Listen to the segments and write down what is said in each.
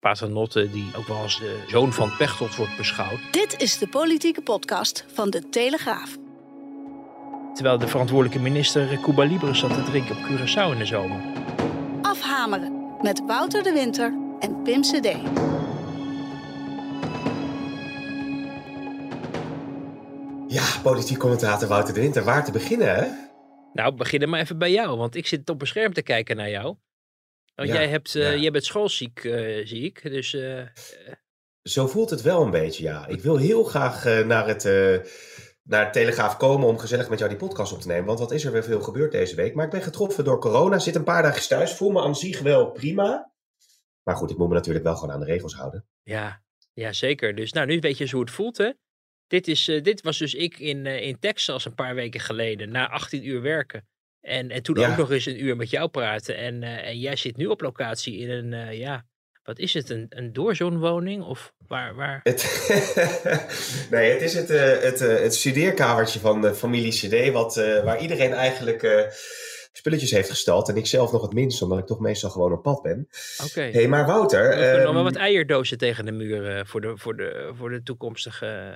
Paternotte, die ook wel als de zoon van Pechtold wordt beschouwd. Dit is de politieke podcast van de Telegraaf. Terwijl de verantwoordelijke minister Cuba Libre zat te drinken op Curaçao in de zomer. Afhameren met Wouter de Winter en Pim CD. Ja, politiek commentator Wouter de Winter. Waar te beginnen, hè? Nou, beginnen maar even bij jou, want ik zit op een scherm te kijken naar jou. Want Ja, jij, hebt, eh, ja. jij bent schoolziek, eh, zie ik. Dus eh, Zo voelt het wel een beetje, ja. Ik wil heel graag naar, het, naar het Telegraaf komen om gezellig met jou die podcast op te nemen. Want wat is er weer veel gebeurd deze week. Maar ik ben getroffen door corona, zit een paar dagen thuis. Voel me aan zich wel prima. Maar goed, ik moet me natuurlijk wel gewoon aan de regels houden. ja, ja, zeker. Dus nou, nu weet je eens hoe het voelt, hè? Dit, is, dit was dus ik in, eh, in Texas een paar weken geleden, na 18 uur werken. En, en toen Ja. ook nog eens een uur met jou praten. En, eh, en jij zit nu op locatie in een, eh, ja, wat is het, een, een doorzoonwoning? Of waar, waar? Het nee, het is het, eh, het, het studeerkamertje van de familie CD, wat, waar iedereen eigenlijk spulletjes heeft gestald. En ik zelf nog het minst, omdat ik toch meestal gewoon op pad ben. Oké. Hey, maar Wouter... We kunnen nog wel ehm, wat eierdozen tegen de muur voor, de, voor, de, voor de toekomstige...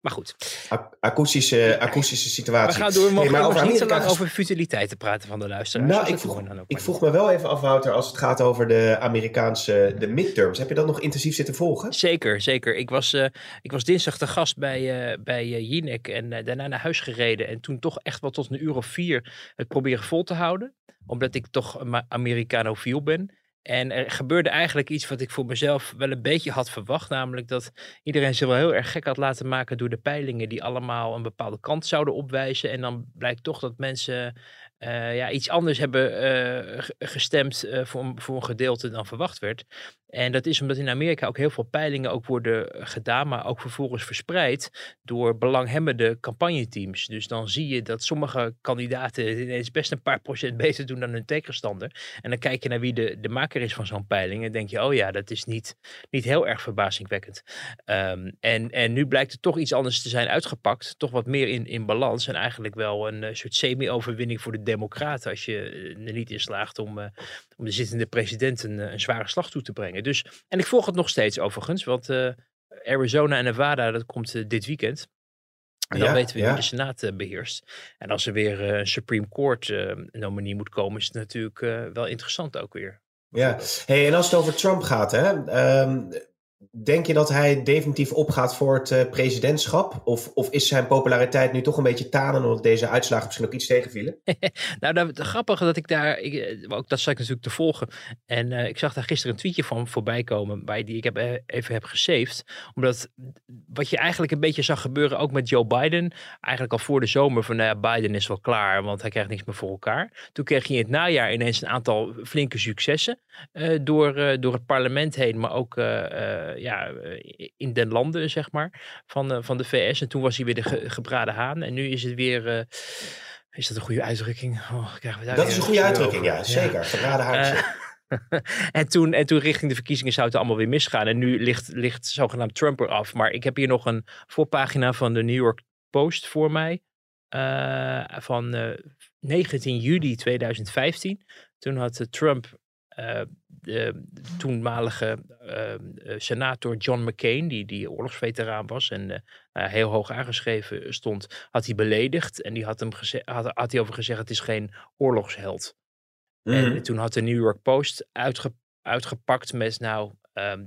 Maar goed, Ac- akoestische, akoestische we situatie. gaan door. We mogen Hey, maar overigens niet te lang over futiliteiten praten van de luisteraars. Nou, ik vroeg, we ik vroeg me wel even af, Wouter, als het gaat over de Amerikaanse de midterms. Heb je dat nog intensief zitten volgen? Zeker, zeker. Ik was, eh, ik was dinsdag te gast bij, eh bij eh, Jinek en daarna naar huis gereden. En toen toch echt wel tot een uur of vier het proberen vol te houden. Omdat ik toch Americanofiel ben. En er gebeurde eigenlijk iets wat ik voor mezelf wel een beetje had verwacht. Namelijk dat iedereen zich wel heel erg gek had laten maken door de peilingen die allemaal een bepaalde kant zouden opwijzen. En dan blijkt toch dat mensen eh, ja, iets anders hebben eh, ge- gestemd eh, voor, voor een gedeelte dan verwacht werd. En dat is omdat in Amerika ook heel veel peilingen ook worden gedaan, maar ook vervolgens verspreid door belanghebbende campagneteams. Dus dan zie je dat sommige kandidaten het ineens best een paar procent beter doen dan hun tegenstander. En dan kijk je naar wie de, de maker is van zo'n peiling en denk je, oh ja, dat is niet, niet heel erg verbazingwekkend. Ehm, en, en nu blijkt er toch iets anders te zijn uitgepakt, toch wat meer in, in balans en eigenlijk wel een eh, soort semi-overwinning voor de democraten als je eh, er niet in slaagt om, eh, om de zittende president een, eh, een zware slag toe te brengen. Dus, en ik volg het nog steeds overigens, want eh, Arizona en Nevada, dat komt eh, dit weekend. En dan Ja, weten we ja. wie de Senaat eh, beheerst. En als er weer een Supreme Court nominee moet komen, is het natuurlijk wel interessant ook weer. Ja. Hey, en als het over Trump gaat, hè, ehm, denk je dat hij definitief opgaat voor het eh, presidentschap? Of, of is zijn populariteit nu toch een beetje tanen omdat deze uitslagen misschien ook iets tegenvielen? Nou, dat, het grappige dat ik daar, ik, eh, ook dat zat ik natuurlijk te volgen. En eh, ik zag daar gisteren een tweetje van voorbij komen, die ik heb, even heb gesaved. Omdat wat je eigenlijk een beetje zag gebeuren, ook met Joe Biden, eigenlijk al voor de zomer, van nou ja, Biden is wel klaar, want hij krijgt niks meer voor elkaar. Toen kreeg je in het najaar ineens een aantal flinke successen door, door het parlement heen, maar ook ja, eh, in den landen, zeg maar, van, eh, van de VS. En toen was hij weer de ge- gebraden haan. En nu is het weer... eh, is dat een goede uitdrukking? Oh, krijgen we daar Dat is een goede uitdrukking, over? ja, zeker. Verraden haantje. Eh, en, toen, en toen richting de verkiezingen zou het allemaal weer misgaan. En nu ligt, ligt zogenaamd Trump eraf. Maar ik heb hier nog een voorpagina van de New York Post voor mij. eh, van eh, 19 juli 2015. Toen had eh, Trump eh, de toenmalige eh, eh, senator John McCain, die, die oorlogsveteraan was en eh, nou heel hoog aangeschreven stond, had hij beledigd. En die had, hem had, had hij over gezegd, het is geen oorlogsheld. En Mhm. toen had de New York Post uitge- uitgepakt met, nou, ehm,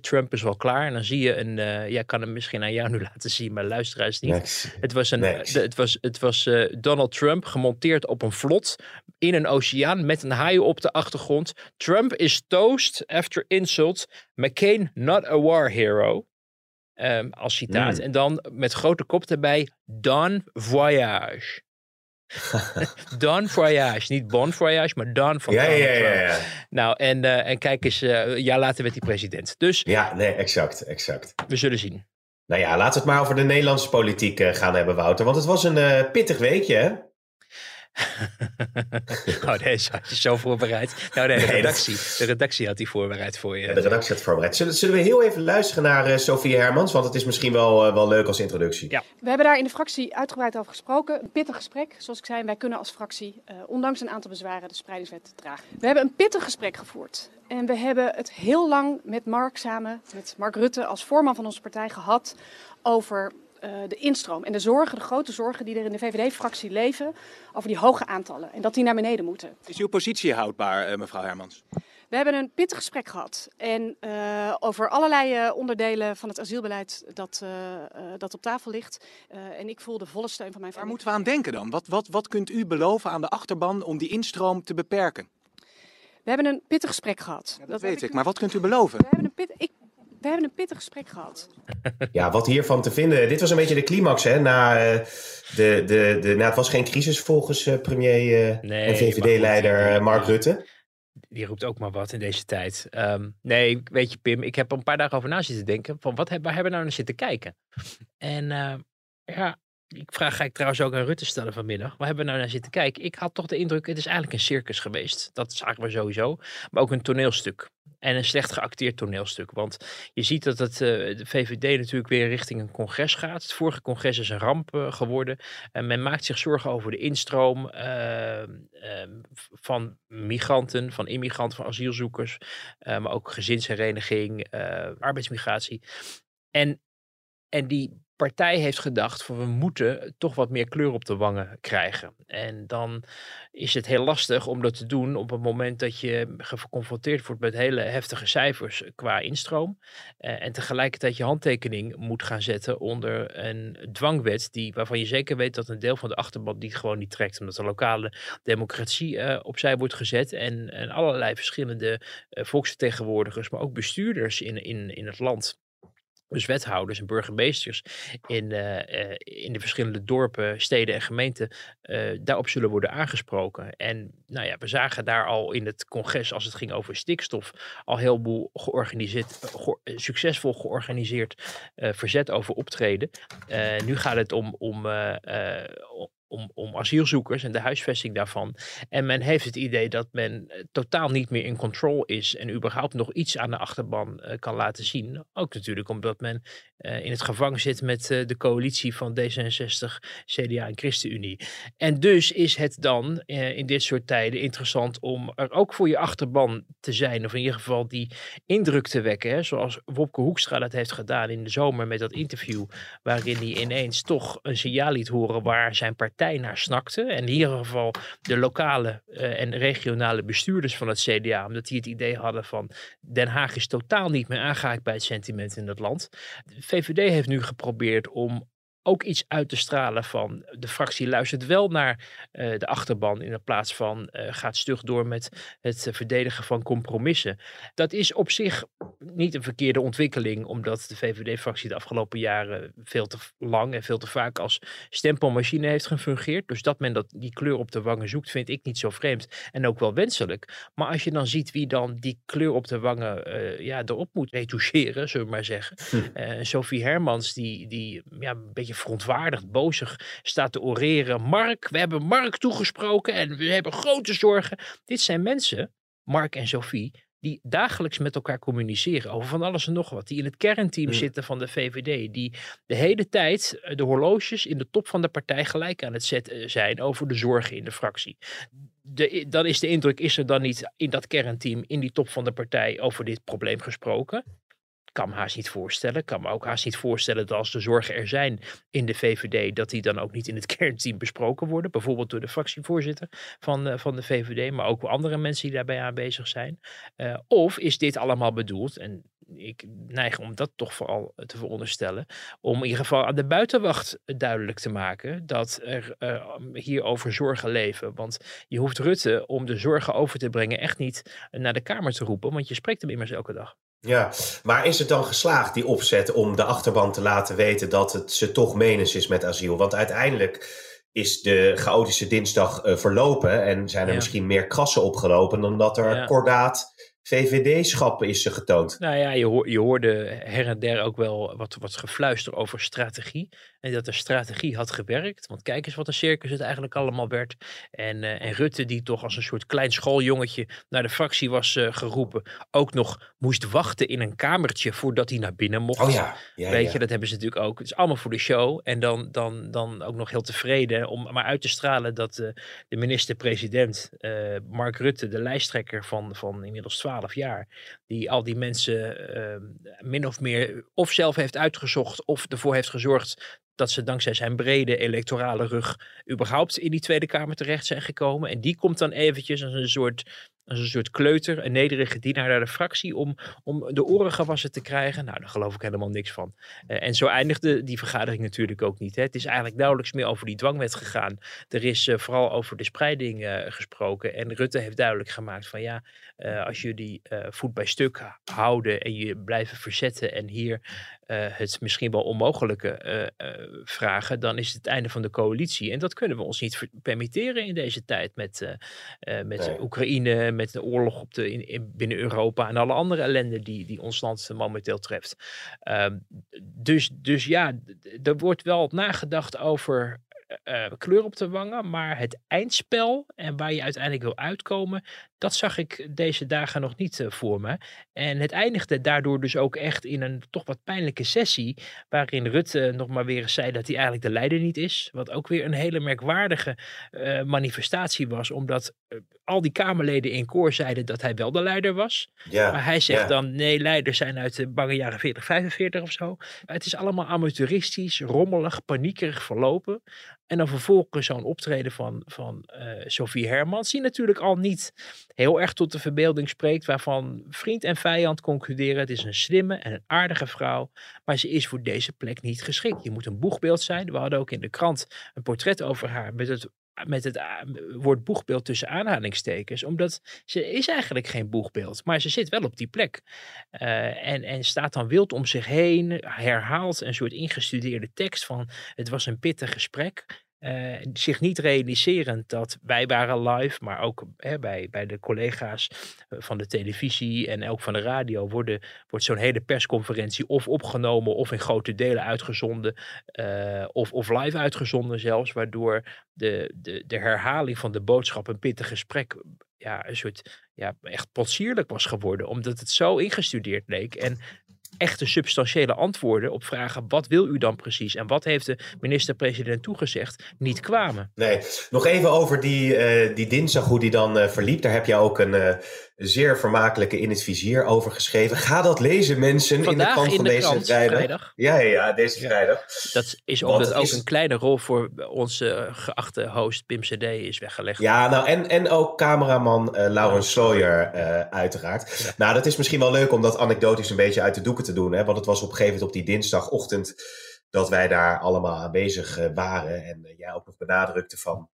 Trump is wel klaar. En dan zie je een, eh ja, ik kan hem misschien aan jou nu laten zien, maar luisteraars niet. Niks. Het was, een, de- het was, het was eh, Donald Trump gemonteerd op een vlot in een oceaan met een haai op de achtergrond. Trump is toast after insult. McCain not a war hero. Ehm, als citaat. Mm. En dan met grote kop erbij, Don Voyage. Don Voyage. Niet Bon Voyage, maar Don van Ja, ja, ja, ja. Nou, en, eh, en kijk eens, eh, een jaar later werd hij president. Dus Ja, nee, exact, exact. we zullen zien. Nou ja, laten we het maar over de Nederlandse politiek eh, gaan hebben, Wouter. Want het was een pittig weekje, hè? oh, deze had je zo voorbereid. Nou, nee, de redactie, de redactie had die voorbereid voor je. Ja, de redactie had voorbereid. Zullen, zullen we heel even luisteren naar eh, Sofie Hermans? Want het is misschien wel, eh, wel leuk als introductie. Ja. We hebben daar in de fractie uitgebreid over gesproken. Een pittig gesprek, zoals ik zei. Wij kunnen als fractie, eh, ondanks een aantal bezwaren, de spreidingswet dragen. We hebben een pittig gesprek gevoerd. En we hebben het heel lang met Mark samen, met Mark Rutte als voorman van onze partij, gehad over eh, de instroom. En de zorgen, de grote zorgen die er in de VVD-fractie leven over die hoge aantallen. En dat die naar beneden moeten. Is uw positie houdbaar, eh, mevrouw Hermans? We hebben een pittig gesprek gehad. En eh, over allerlei onderdelen van het asielbeleid dat, dat op tafel ligt. En ik voel de volle steun van mijn Waar familie. moeten we aan denken dan? Wat, wat, wat kunt u beloven aan de achterban om die instroom te beperken? We hebben een pittig gesprek gehad. Ja, dat, weet ik, maar wat kunt u beloven? We hebben een, pit, ik, we hebben een pittig gesprek gehad. Ja, wat hiervan te vinden. Dit was een beetje de climax, hè? Na, eh, de, de, de, nou, het was geen crisis volgens eh, premier eh, Nee, en VVD-leider Mark Rutte. Die roept ook maar wat in deze tijd. Ehm, nee, weet je Pim, ik heb er een paar dagen over na zitten denken. Van wat heb, waar hebben we nou naar zitten kijken? En eh, ja, ik vraag ga ik trouwens ook aan Rutte stellen vanmiddag. Waar hebben we nou naar zitten kijken? Ik had toch de indruk, het is eigenlijk een circus geweest. Dat zagen we sowieso. Maar ook een toneelstuk. En een slecht geacteerd toneelstuk. Want je ziet dat het, eh, de VVD natuurlijk weer richting een congres gaat. Het vorige congres is een ramp eh, geworden. En men maakt zich zorgen over de instroom eh, eh, van migranten, van immigranten, van asielzoekers. eh, maar ook gezinshereniging, arbeidsmigratie. En, en die partij heeft gedacht van we moeten toch wat meer kleur op de wangen krijgen. En dan is het heel lastig om dat te doen op het moment dat je geconfronteerd wordt met hele heftige cijfers qua instroom. eh, en tegelijkertijd je handtekening moet gaan zetten onder een dwangwet die, waarvan je zeker weet dat een deel van de achterban die gewoon niet trekt. Omdat de lokale democratie eh, opzij wordt gezet en, en allerlei verschillende eh, volksvertegenwoordigers, maar ook bestuurders in, in, in het land dus wethouders en burgemeesters in, eh, eh, in de verschillende dorpen, steden en gemeenten eh, daarop zullen worden aangesproken. En nou ja, we zagen daar al in het congres, als het ging over stikstof, al heel veel georganiseerd, geor- succesvol georganiseerd verzet over optreden. Nu gaat het om, om, om, om asielzoekers en de huisvesting daarvan. En men heeft het idee dat men eh, totaal niet meer in control is en überhaupt nog iets aan de achterban eh, kan laten zien. Ook natuurlijk omdat men eh, in het gevangen zit met de coalitie van D66, CDA en ChristenUnie. En dus is het dan in dit soort tijden interessant om er ook voor je achterban te zijn. Of in ieder geval die indruk te wekken. Hè, zoals Wopke Hoekstra dat heeft gedaan in de zomer met dat interview. Waarin hij ineens toch een signaal liet horen waar zijn partij naar snakte. En in ieder geval de lokale eh, en regionale bestuurders van het CDA. Omdat die het idee hadden van Den Haag is totaal niet meer aangehaakt bij het sentiment in het land. De VVD heeft nu geprobeerd om ook iets uit te stralen van de fractie luistert wel naar eh, de achterban in plaats van eh, gaat stug door met het verdedigen van compromissen. Dat is op zich niet een verkeerde ontwikkeling, omdat de VVD-fractie de afgelopen jaren veel te lang en veel te vaak als stempelmachine heeft gefungeerd. Dus dat men dat, die kleur op de wangen zoekt, vind ik niet zo vreemd en ook wel wenselijk. Maar als je dan ziet wie dan die kleur op de wangen eh, ja, erop moet retoucheren, zullen we maar zeggen. Eh, Sophie Hermans, die, die ja, een beetje verontwaardigd, bozig staat te oreren. Mark, we hebben Mark toegesproken en we hebben grote zorgen. Dit zijn mensen, Mark en Sophie, die dagelijks met elkaar communiceren over van alles en nog wat. Die in het kernteam Mm. zitten van de VVD. Die de hele tijd eh, de horloges in de top van de partij gelijk aan het zetten zijn over de zorgen in de fractie. De, dan is de indruk, is er dan niet in dat kernteam, in die top van de partij, over dit probleem gesproken? Kan me haast niet voorstellen. Kan me ook haast niet voorstellen dat als de zorgen er zijn in de VVD, dat die dan ook niet in het kernteam besproken worden. Bijvoorbeeld door de fractievoorzitter van, eh, van de VVD, maar ook andere mensen die daarbij aanwezig zijn. Eh, of is dit allemaal bedoeld, en ik neig om dat toch vooral te veronderstellen, om in ieder geval aan de buitenwacht duidelijk te maken dat er eh, hierover zorgen leven. Want je hoeft Rutte om de zorgen over te brengen echt niet naar de Kamer te roepen, want je spreekt hem immers elke dag. Ja, maar is het dan geslaagd, die opzet, om de achterban te laten weten dat het ze toch menens is met asiel? Want uiteindelijk is de chaotische dinsdag eh, verlopen en zijn er Ja. misschien meer krassen opgelopen dan dat er Ja. kordaat VVD-schap is getoond. Nou ja, je, hoor, je hoorde her en der ook wel wat, wat gefluister over strategie. En dat de strategie had gewerkt. Want kijk eens wat een circus het eigenlijk allemaal werd. En, eh, en Rutte, die toch als een soort klein schooljongetje naar de fractie was eh, geroepen, ook nog moest wachten in een kamertje voordat hij naar binnen mocht. Oh ja, ja, Weet ja. je, dat hebben ze natuurlijk ook. Het is allemaal voor de show. En dan, dan, dan ook nog heel tevreden om maar uit te stralen dat eh, de minister-president, Mark Rutte, de lijsttrekker van, van inmiddels 12 jaar, die al die mensen min of meer of zelf heeft uitgezocht of ervoor heeft gezorgd dat ze dankzij zijn brede electorale rug überhaupt in die Tweede Kamer terecht zijn gekomen. En die komt dan eventjes als een soort, als een soort kleuter, een nederige dienaar naar de fractie om, om de oren gewassen te krijgen. Nou, daar geloof ik helemaal niks van. Eh, en zo eindigde die vergadering natuurlijk ook niet. Hè. Het is eigenlijk nauwelijks meer over die dwangwet gegaan. Er is eh, vooral over de spreiding eh, gesproken. En Rutte heeft duidelijk gemaakt van ja, als jullie voet bij stuk houden en je blijven verzetten en hier eh, het misschien wel onmogelijke eh, eh, vragen, dan is het het einde van de coalitie. En dat kunnen we ons niet permitteren in deze tijd met, met Nee. Oekraïne, met de oorlog op de, in, in- binnen Europa en alle andere ellende die, die ons land momenteel treft. Ehm, dus, dus ja, er wordt wel nagedacht over kleur op de wangen, maar het eindspel en waar je uiteindelijk wil uitkomen, dat zag ik deze dagen nog niet eh, voor me. En het eindigde daardoor dus ook echt in een toch wat pijnlijke sessie, waarin Rutte nog maar weer eens zei dat hij eigenlijk de leider niet is. Wat ook weer een hele merkwaardige eh, manifestatie was, omdat eh, al die Kamerleden in koor zeiden dat hij wel de leider was. Ja, Maar hij zegt ja. dan, nee, leiders zijn uit de bange jaren 40, 45 of zo. Maar het is allemaal amateuristisch, rommelig, paniekerig verlopen. En dan vervolgens zo'n optreden van, van eh, Sophie Hermans, die natuurlijk al niet heel erg tot de verbeelding spreekt, waarvan vriend en vijand concluderen, het is een slimme en een aardige vrouw, maar ze is voor deze plek niet geschikt. Je moet een boegbeeld zijn. We hadden ook in de krant een portret over haar met het met het a- woord boegbeeld tussen aanhalingstekens. Omdat ze is eigenlijk geen boegbeeld. Maar ze zit wel op die plek. Eh, en, en staat dan wild om zich heen. Herhaalt een soort ingestudeerde tekst van het was een pittig gesprek. Eh, zich niet realiserend dat wij waren live, maar ook hè, bij, bij de collega's eh, van de televisie en ook van de radio worden, wordt zo'n hele persconferentie of opgenomen of in grote delen uitgezonden eh, of, of live uitgezonden zelfs, waardoor de, de, de herhaling van de boodschap een pittig gesprek ja, een soort ja, echt potsierlijk was geworden, omdat het zo ingestudeerd leek. En echte substantiële antwoorden op vragen wat wil u dan precies en wat heeft de minister-president toegezegd, niet kwamen. Nee, nog even over die, eh, die dinsdag, hoe die dan eh, verliep. Daar heb je ook een eh, zeer vermakelijke in het vizier over geschreven. Ga dat lezen, mensen, in de krant van de deze krant, vrijdag. vrijdag. Ja, ja, ja, deze Ja. vrijdag. Dat is omdat ook is- een kleine rol voor onze eh, geachte host Pim CD is weggelegd. Ja, nou, en, en ook cameraman eh Laurens Sawyer, eh, uiteraard. Ja. Nou, dat is misschien wel leuk om dat anekdotisch een beetje uit de doeken te doen. Hè? Want het was op een gegeven moment op die dinsdagochtend dat wij daar allemaal aanwezig waren. En jij ook nog benadrukte van.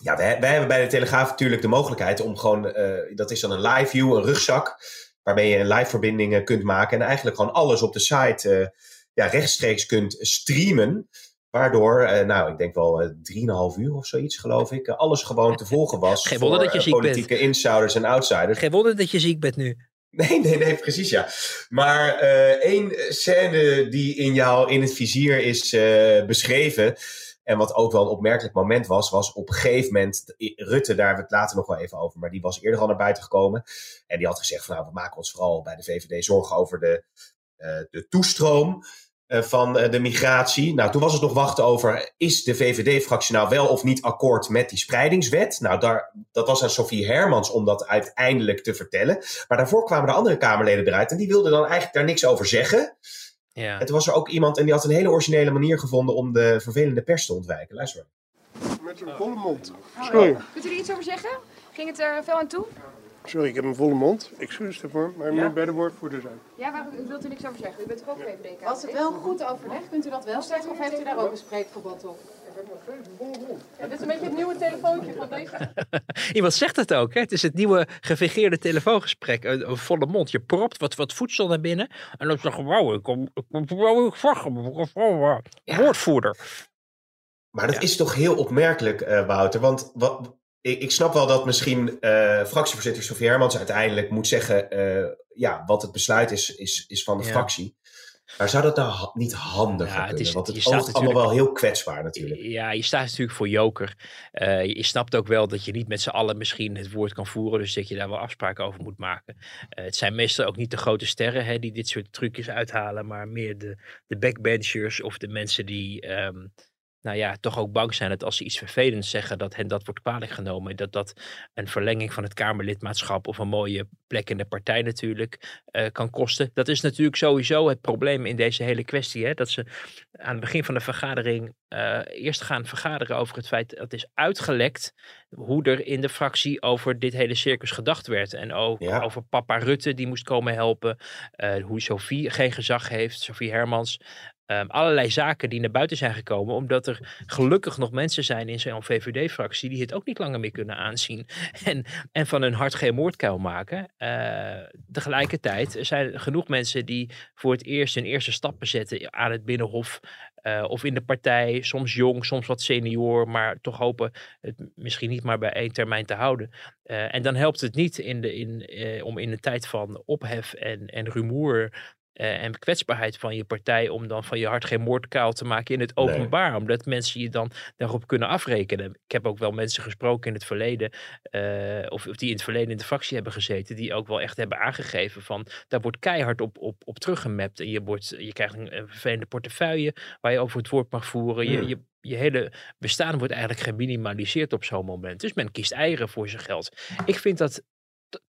Ja, wij, wij hebben bij de Telegraaf natuurlijk de mogelijkheid om gewoon. eh, dat is dan een live view, een rugzak. Waarmee je een live verbinding eh, kunt maken. En eigenlijk gewoon alles op de site eh, ja, rechtstreeks kunt streamen. Waardoor, nou, ik denk wel eh, drieënhalf uur of zoiets, geloof ik. alles gewoon te volgen was. Geen wonder voor, dat je ziek bent. politieke insiders en outsiders. Geen wonder dat je ziek bent nu. Nee, nee, nee, precies ja. Maar één scène die in jou in het vizier is beschreven. En wat ook wel een opmerkelijk moment was, was op een gegeven moment, Rutte, daar hebben we het later nog wel even over, maar die was eerder al naar buiten gekomen. En die had gezegd van nou, we maken ons vooral bij de VVD zorgen over de, eh, de toestroom eh, van eh, de migratie. Nou, toen was het nog wachten over, is de VVD-fractie nou wel of niet akkoord met die spreidingswet? Nou, daar, dat was aan Sofie Hermans om dat uiteindelijk te vertellen. Maar daarvoor kwamen de andere Kamerleden eruit en die wilden dan eigenlijk daar niks over zeggen. Ja. En toen was er ook iemand en die had een hele originele manier gevonden om de vervelende pers te ontwijken. Luister maar. Met een volle mond. Sorry, Kunt u er iets over zeggen? Ging het er veel aan toe? sorry, ik heb een volle mond. Excuus ervoor, maar ik moet bij de woordvoerder zijn. Ja, waarom u wilt er niks over zeggen? U bent toch ook VVD? Was het wel goed overleg? Kunt u dat wel zeggen? Of heeft u daar ook een spreekverbod op? Ja, dit is een beetje het nieuwe telefoontje van deze. Iemand zegt het ook, hè? het is het nieuwe gefingeerde telefoongesprek. Een, een volle mond. Je propt wat, wat voedsel naar binnen. En dan zeg je, wauw, ik kom, ik kom wauw, woordvoerder. Maar dat Ja. is toch heel opmerkelijk, eh, Wouter. Want wat, ik, ik snap wel dat misschien eh, fractievoorzitter Sofie Hermans uiteindelijk moet zeggen... eh, ja, wat het besluit is, is, is van de Ja. fractie. Maar zou dat nou niet handiger Ja, het kunnen? is- Want het staat oogt allemaal natuurlijk- wel heel kwetsbaar natuurlijk. Ja, je staat natuurlijk voor joker. Eh, je snapt ook wel dat je niet met z'n allen misschien het woord kan voeren. Dus dat je daar wel afspraken over moet maken. Eh, het zijn meestal ook niet de grote sterren hè, die dit soort trucjes uithalen. Maar meer de, de backbenchers of de mensen die... ehm, nou ja, toch ook bang zijn dat als ze iets vervelends zeggen, dat hen dat wordt kwalijk genomen. Dat dat een verlenging van het Kamerlidmaatschap of een mooie plek in de partij natuurlijk eh, kan kosten. Dat is natuurlijk sowieso het probleem in deze hele kwestie. Hè? Dat ze aan het begin van de vergadering eh, eerst gaan vergaderen over het feit dat het is uitgelekt hoe er in de fractie over dit hele circus gedacht werd. En ook Ja. over papa Rutte die moest komen helpen. eh, hoe Sophie geen gezag heeft, Sophie Hermans. Ehm, allerlei zaken die naar buiten zijn gekomen, omdat er gelukkig nog mensen zijn in zo'n VVD-fractie die het ook niet langer meer kunnen aanzien en, en van hun hart geen moordkuil maken. Eh, tegelijkertijd zijn er genoeg mensen die voor het eerst hun eerste stappen zetten aan het Binnenhof eh, of in de partij, soms jong, soms wat senior, maar toch hopen het misschien niet maar bij één termijn te houden. Eh, en dan helpt het niet in de, in, om in een tijd van ophef en, en rumoer eh, en kwetsbaarheid van je partij om dan van je hart geen moordkuil te maken in het Nee. openbaar. Omdat mensen je dan daarop kunnen afrekenen. Ik heb ook wel mensen gesproken in het verleden, eh, of, of die in het verleden in de fractie hebben gezeten, die ook wel echt hebben aangegeven van, daar wordt keihard op, op, op teruggemapt. En je, wordt, je krijgt een, een vervelende portefeuille waar je over het woord mag voeren. Je, Hmm. je, je hele bestaan wordt eigenlijk geminimaliseerd op zo'n moment. Dus men kiest eieren voor zijn geld. Ik vind dat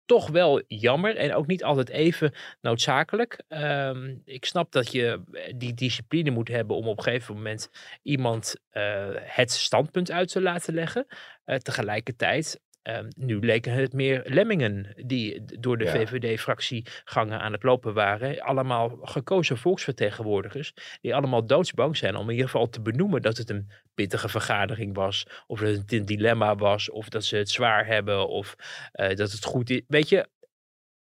toch wel jammer en ook niet altijd even noodzakelijk. Ehm, ik snap dat je eh, die discipline moet hebben om op een gegeven moment iemand eh, het standpunt uit te laten leggen. Eh, tegelijkertijd. Ehm, nu leken het meer lemmingen die door de Ja. VVD-fractiegangen aan het lopen waren. Allemaal gekozen volksvertegenwoordigers die allemaal doodsbang zijn om in ieder geval te benoemen dat het een pittige vergadering was. Of dat het een dilemma was. Of dat ze het zwaar hebben. Of eh, dat het goed is. Weet je,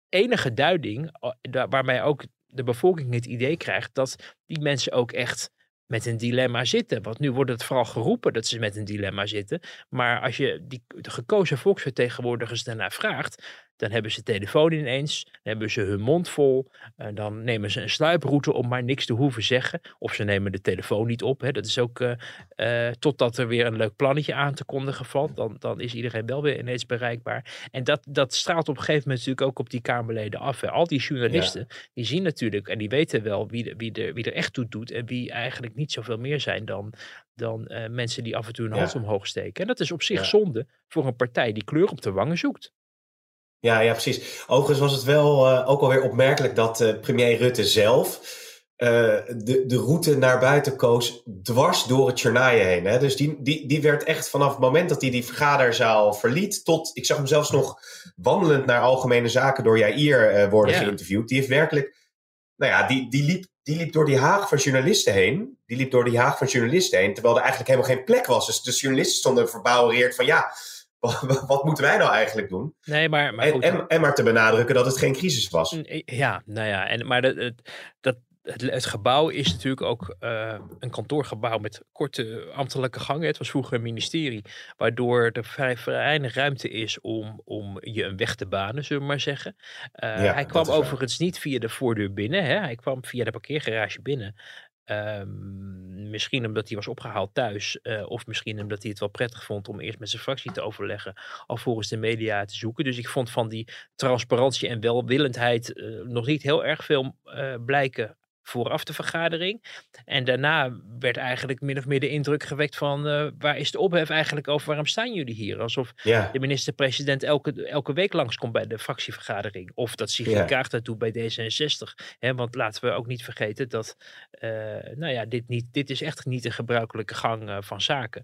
enige duiding eh, waarmee ook de bevolking het idee krijgt dat die mensen ook echt met een dilemma zitten. Want nu wordt het vooral geroepen dat ze met een dilemma zitten. Maar als je die, de gekozen volksvertegenwoordigers daarna vraagt, dan hebben ze telefoon ineens, dan hebben ze hun mond vol, en dan nemen ze een sluiproute om maar niks te hoeven zeggen. Of ze nemen de telefoon niet op. Hè. Dat is ook eh, eh, totdat er weer een leuk plannetje aan te kondigen valt. Dan, dan is iedereen wel weer ineens bereikbaar. En dat, dat straalt op een gegeven moment natuurlijk ook op die Kamerleden af. Hè. Al die journalisten, die zien natuurlijk en die weten wel wie, de, wie, er, wie er echt toe doet. En wie eigenlijk niet zoveel meer zijn dan, dan eh, mensen die af en toe een Ja. hand omhoog steken. En dat is op zich Ja. zonde voor een partij die kleur op de wangen zoekt. Ja, ja, precies. Overigens was het wel eh, ook alweer opmerkelijk dat eh, premier Rutte zelf eh, de, de route naar buiten koos dwars door het Tjernaaien heen. Hè? Dus die, die, die werd echt vanaf het moment dat hij die vergaderzaal verliet tot, ik zag hem zelfs nog wandelend naar algemene zaken door Jair worden geïnterviewd. Die heeft werkelijk, nou ja, die, die, liep, die liep door die haag van journalisten heen. Die liep door die haag van journalisten heen, terwijl er eigenlijk helemaal geen plek was. Dus de journalisten stonden verbouwereerd van ja, wat, moeten wij nou eigenlijk doen? Nee, maar, maar En, en, en maar te benadrukken dat het geen crisis was. Mm, Ja, nou ja, en, maar dat, het, dat, het, het gebouw is natuurlijk ook eh, een kantoorgebouw met korte ambtelijke gangen. Het was vroeger een ministerie, waardoor er vrij weinig ruimte is om, om je een weg te banen, zullen we maar zeggen. Eh, Ja, hij kwam waar. overigens niet via de voordeur binnen, hè? hij kwam via de parkeergarage binnen. Ehm, misschien omdat hij was opgehaald thuis, eh, of misschien omdat hij het wel prettig vond om eerst met zijn fractie te overleggen, alvorens de media te zoeken. Dus ik vond van die transparantie en welwillendheid eh, nog niet heel erg veel eh, blijken vooraf de vergadering. En daarna werd eigenlijk min of meer de indruk gewekt van eh, waar is de ophef eigenlijk over, waarom staan jullie hier? Alsof Ja, de minister-president elke, elke week langskomt bij de fractievergadering. Of dat Sigrid Ja. Kaag dat doet bij D66. Hè, want laten we ook niet vergeten dat, eh, nou ja, dit, niet, dit is echt niet een gebruikelijke gang eh, van zaken.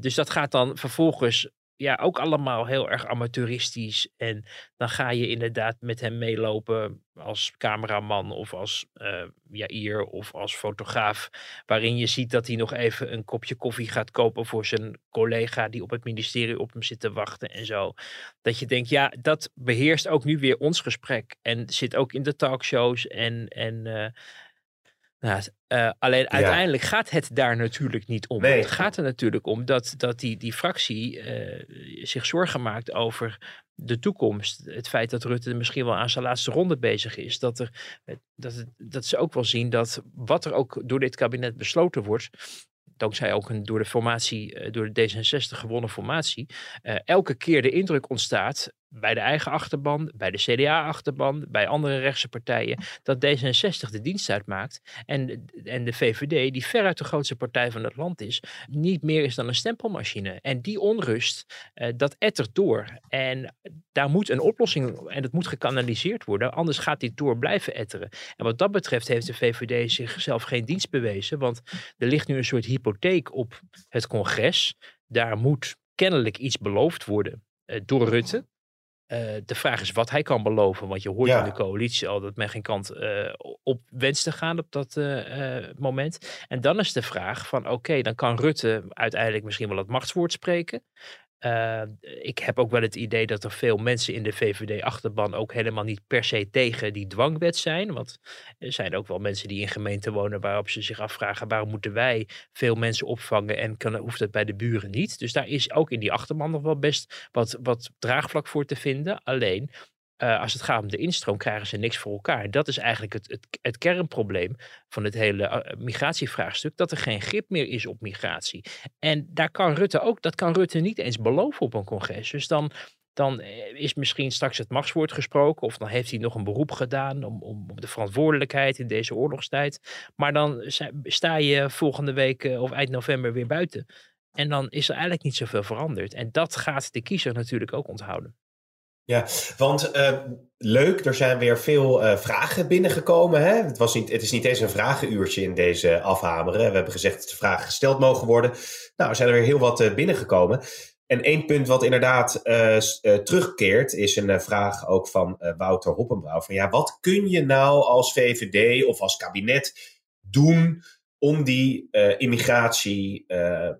Dus dat gaat dan vervolgens ja, ook allemaal heel erg amateuristisch. En dan ga je inderdaad met hem meelopen als cameraman of als eh Jair of als fotograaf. Waarin je ziet dat hij nog even een kopje koffie gaat kopen voor zijn collega die op het ministerie op hem zit te wachten en zo. Dat je denkt, ja, dat beheerst ook nu weer ons gesprek. En zit ook in de talkshows en, en eh, Nou, uh, alleen uiteindelijk gaat het daar natuurlijk niet om. Nee. Het gaat er natuurlijk om dat, dat die, die fractie uh, zich zorgen maakt over de toekomst. Het feit dat Rutte misschien wel aan zijn laatste ronde bezig is. Dat, er, dat, het, dat ze ook wel zien dat wat er ook door dit kabinet besloten wordt dankzij ook een door de formatie, door de D66 gewonnen formatie, uh, elke keer de indruk ontstaat bij de eigen achterban, bij de CDA-achterban, bij andere rechtse partijen, dat D66 de dienst uitmaakt en, en de VVD, die veruit de grootste partij van het land is, niet meer is dan een stempelmachine. En die onrust, uh, dat ettert door. En daar moet een oplossing, en dat moet gekanaliseerd worden, anders gaat dit door blijven etteren. En wat dat betreft heeft de VVD zichzelf geen dienst bewezen, want er ligt nu een soort hypotheek op het congres. Daar moet kennelijk iets beloofd worden uh, door Rutte. Uh, de vraag is wat hij kan beloven. Want je hoort Ja. in de coalitie al dat men geen kant uh, op wenst te gaan op dat uh, moment. En dan is de vraag van oké, dan kan Rutte uiteindelijk misschien wel het machtswoord spreken. Uh, ik heb ook wel het idee dat er veel mensen in de VVD-achterban ook helemaal niet per se tegen die dwangwet zijn. Want er zijn ook wel mensen die in gemeenten wonen waarop ze zich afvragen waarom moeten wij veel mensen opvangen en kan, hoeft dat bij de buren niet. Dus daar is ook in die achterban nog wel best wat, wat draagvlak voor te vinden. Alleen uh, als het gaat om de instroom, krijgen ze niks voor elkaar. Dat is eigenlijk het, het, het kernprobleem van het hele uh, migratievraagstuk. Dat er geen grip meer is op migratie. En daar kan Rutte ook, dat kan Rutte niet eens beloven op een congres. Dus dan, dan is misschien straks het machtswoord gesproken. Of dan heeft hij nog een beroep gedaan om, om, om de verantwoordelijkheid in deze oorlogstijd. Maar dan sta je volgende week of eind november weer buiten. En dan is er eigenlijk niet zoveel veranderd. En dat gaat de kiezer natuurlijk ook onthouden. Ja, want uh, leuk, er zijn weer veel uh, vragen binnengekomen. Hè? Het, was niet, het is niet eens een vragenuurtje in deze afhameren. We hebben gezegd dat de vragen gesteld mogen worden. Nou, er zijn er weer heel wat uh, binnengekomen. En één punt wat inderdaad terugkeert, is een vraag ook van Wouter Hoppenbrouw. Van ja, wat kun je nou als VVD of als kabinet doen om die immigratie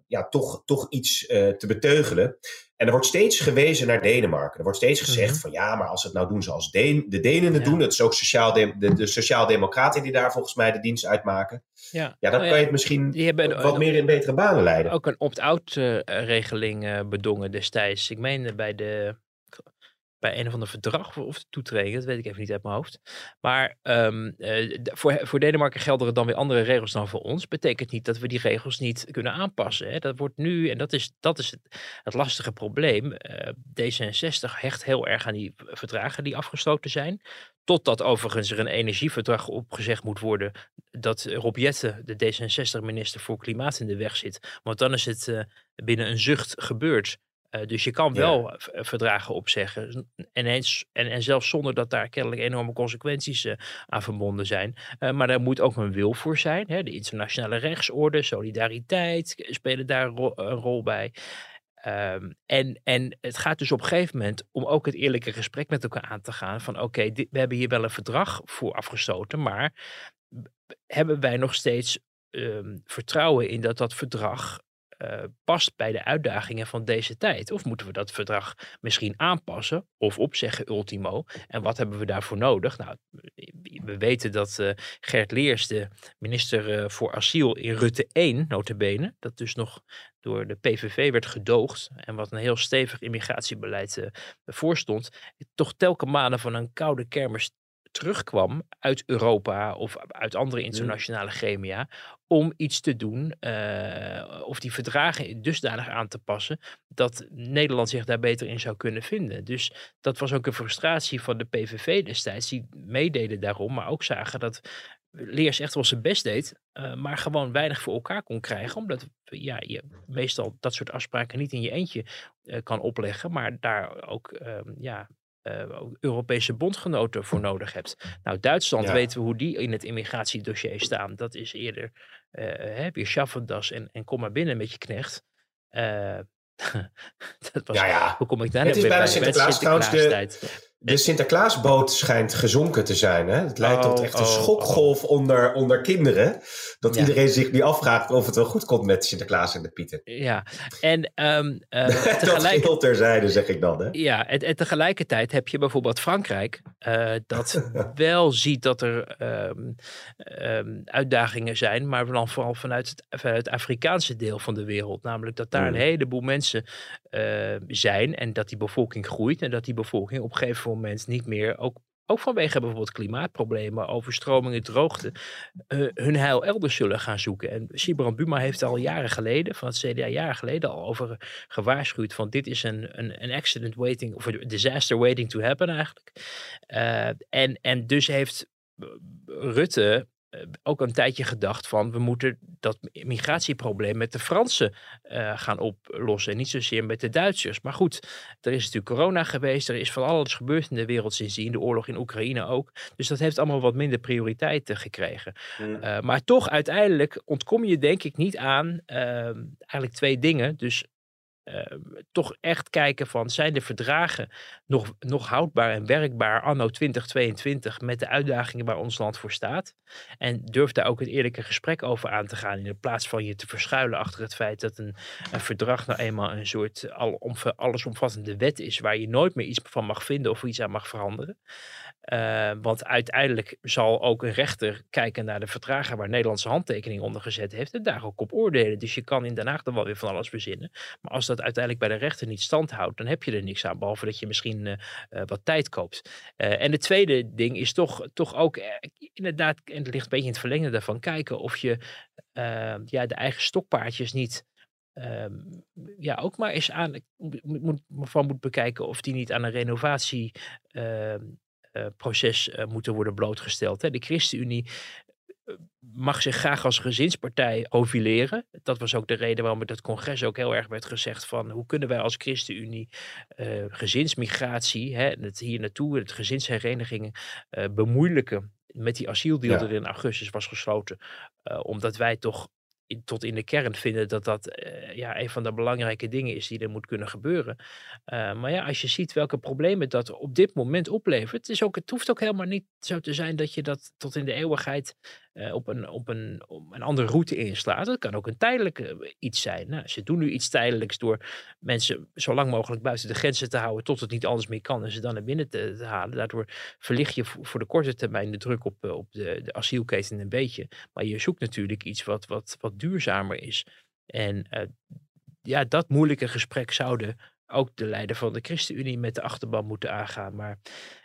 ja, toch, toch iets te beteugelen? En er wordt steeds gewezen naar Denemarken. Er wordt steeds gezegd Mhm. van ja, maar als het nou doen zoals Deen, de Denen het Ja. doen, het is ook sociaal de, de, de sociaal-democraten die daar volgens mij de dienst uitmaken. Ja, Ja, dan Nou kan je het misschien die hebben wat meer in betere banen leiden. ook een opt-out uh, regeling uh, bedongen destijds. Ik meen bij de bij een of ander verdrag of de toetreding, dat weet ik even niet uit mijn hoofd. Maar um, uh, voor, voor Denemarken gelden er dan weer andere regels dan voor ons. Betekent niet dat we die regels niet kunnen aanpassen. Hè? Dat wordt nu, en dat is, dat is het, lastige probleem. Uh, D66 hecht heel erg aan die verdragen die afgesloten zijn. Totdat overigens er een energieverdrag opgezegd moet worden. Dat Rob Jette, de D66-minister voor Klimaat, in de weg zit. Want dan is het uh, binnen een zucht gebeurd. Uh, dus je kan wel ja. verdragen opzeggen. En, eens, en, en zelfs zonder dat daar kennelijk enorme consequenties uh, aan verbonden zijn. Uh, maar daar moet ook een wil voor zijn. Hè? De internationale rechtsorde, solidariteit spelen daar een rol, een rol bij. Um, en, en het gaat dus op een gegeven moment om ook het eerlijke gesprek met elkaar aan te gaan. Van oké, okay, we hebben hier wel een verdrag voor afgesloten, maar hebben wij nog steeds um, vertrouwen in dat dat verdrag uh, past bij de uitdagingen van deze tijd? Of moeten we dat verdrag misschien aanpassen of opzeggen ultimo? En wat hebben we daarvoor nodig? Nou, we weten dat uh, Gert Leers, de minister uh, voor asiel in Rutte 1, notabene, dat dus nog door de PVV werd gedoogd en wat een heel stevig immigratiebeleid voorstond, toch telkens maanden van een koude kermis terugkwam uit Europa of uit andere internationale gremia om iets te doen uh, of die verdragen dusdanig aan te passen dat Nederland zich daar beter in zou kunnen vinden. Dus dat was ook een frustratie van de PVV destijds, die meededen daarom, maar ook zagen dat Leers echt wel zijn best deed, uh, maar gewoon weinig voor elkaar kon krijgen, omdat ja, je meestal dat soort afspraken niet in je eentje uh, kan opleggen, maar daar ook uh, ja, uh, Europese bondgenoten voor nodig hebt. Nou, Duitsland ja. weten we hoe die in het immigratiedossier staan. Dat is eerder uh, hè, weer Schaffendas en, en kom maar binnen met je knecht. Uh, dat was, ja, ja. Hoe kom ik daar Het nou is weer bijna bij? Sinterklaas, Met trouwens. De, Sinterklaasboot schijnt gezonken te zijn. Hè? Het leidt tot Oh, echt een oh, schokgolf onder, onder kinderen. Dat Ja. iedereen zich nu afvraagt of het wel goed komt met Sinterklaas en de Pieten. Ja, en eh, dat tegelijk, terzijde, zeg ik dan. Hè? Ja, en, en tegelijkertijd heb je bijvoorbeeld Frankrijk, eh, dat wel ziet dat er ehm, ehm, uitdagingen zijn, maar dan vooral vanuit het, vanuit het Afrikaanse deel van de wereld. Namelijk dat daar een Mm. heleboel mensen eh, zijn en dat die bevolking groeit en dat die bevolking op een gegeven moment niet meer, ook, ook vanwege bijvoorbeeld klimaatproblemen, overstromingen, droogte, eh, hun heil elders zullen gaan zoeken. En Sibrand Buma heeft al jaren geleden, van het CDA jaren geleden al over gewaarschuwd van dit is een, een, een accident waiting, of een disaster waiting to happen eigenlijk. Eh, en, en dus heeft eh, Rutte ook een tijdje gedacht van we moeten dat migratieprobleem met de Fransen eh, gaan oplossen en niet zozeer met de Duitsers. Maar goed, er is natuurlijk corona geweest, er is van alles gebeurd in de wereld sindsdien, de oorlog in Oekraïne ook. Dus dat heeft allemaal wat minder prioriteit eh, gekregen. Uh, maar toch uiteindelijk ontkom je denk ik niet aan uh, eigenlijk twee dingen. Dus toch echt kijken van zijn de verdragen nog, nog houdbaar en werkbaar anno 2022 met de uitdagingen waar ons land voor staat. En durf daar ook het eerlijke gesprek over aan te gaan in plaats van je te verschuilen achter het feit dat een, een verdrag nou eenmaal een soort al, om, allesomvattende wet is waar je nooit meer iets van mag vinden of iets aan mag veranderen. Uh, want uiteindelijk zal ook een rechter kijken naar de verdragen waar Nederlandse handtekening onder gezet heeft en daar ook op oordelen. Dus je kan in Den Haag dan wel weer van alles verzinnen. Maar als dat uiteindelijk bij de rechter niet stand houdt, dan heb je er niks aan, behalve dat je misschien uh, uh, wat tijd koopt. En het tweede ding is toch, toch ook inderdaad, en het ligt een beetje in het verlengde daarvan, kijken of je ja, de eigen stokpaardjes niet Um, ja, ook maar eens aan moet, moet, van moet bekijken of die niet aan een renovatie uh, proces uh, moeten worden blootgesteld. Hè. De ChristenUnie eh, mag zich graag als gezinspartij profileren. Dat was ook de reden waarom het congres ook heel erg werd gezegd van hoe kunnen wij als ChristenUnie uh, gezinsmigratie, hè, het hier naartoe, het gezinsherenigingen uh, bemoeilijken met die asieldeal ja. er in augustus was gesloten. Uh, omdat wij toch tot in de kern vinden dat dat uh, ja, een van de belangrijke dingen is die er moet kunnen gebeuren. Uh, maar ja, als je ziet welke problemen dat op dit moment oplevert, is ook, het hoeft ook helemaal niet zo te zijn dat je dat tot in de eeuwigheid uh, op, een, op, een, op een andere route inslaat. Het kan ook een tijdelijk iets zijn. Nou, ze doen nu iets tijdelijks door mensen zo lang mogelijk buiten de grenzen te houden tot het niet anders meer kan en ze dan naar binnen te, halen. Daardoor verlicht je voor de korte termijn de druk op, op de, de asielketen een beetje. Maar je zoekt natuurlijk iets wat, wat, wat duurzamer is. En ja, dat moeilijke gesprek zouden ook de leider van de ChristenUnie met de achterban moeten aangaan. Maar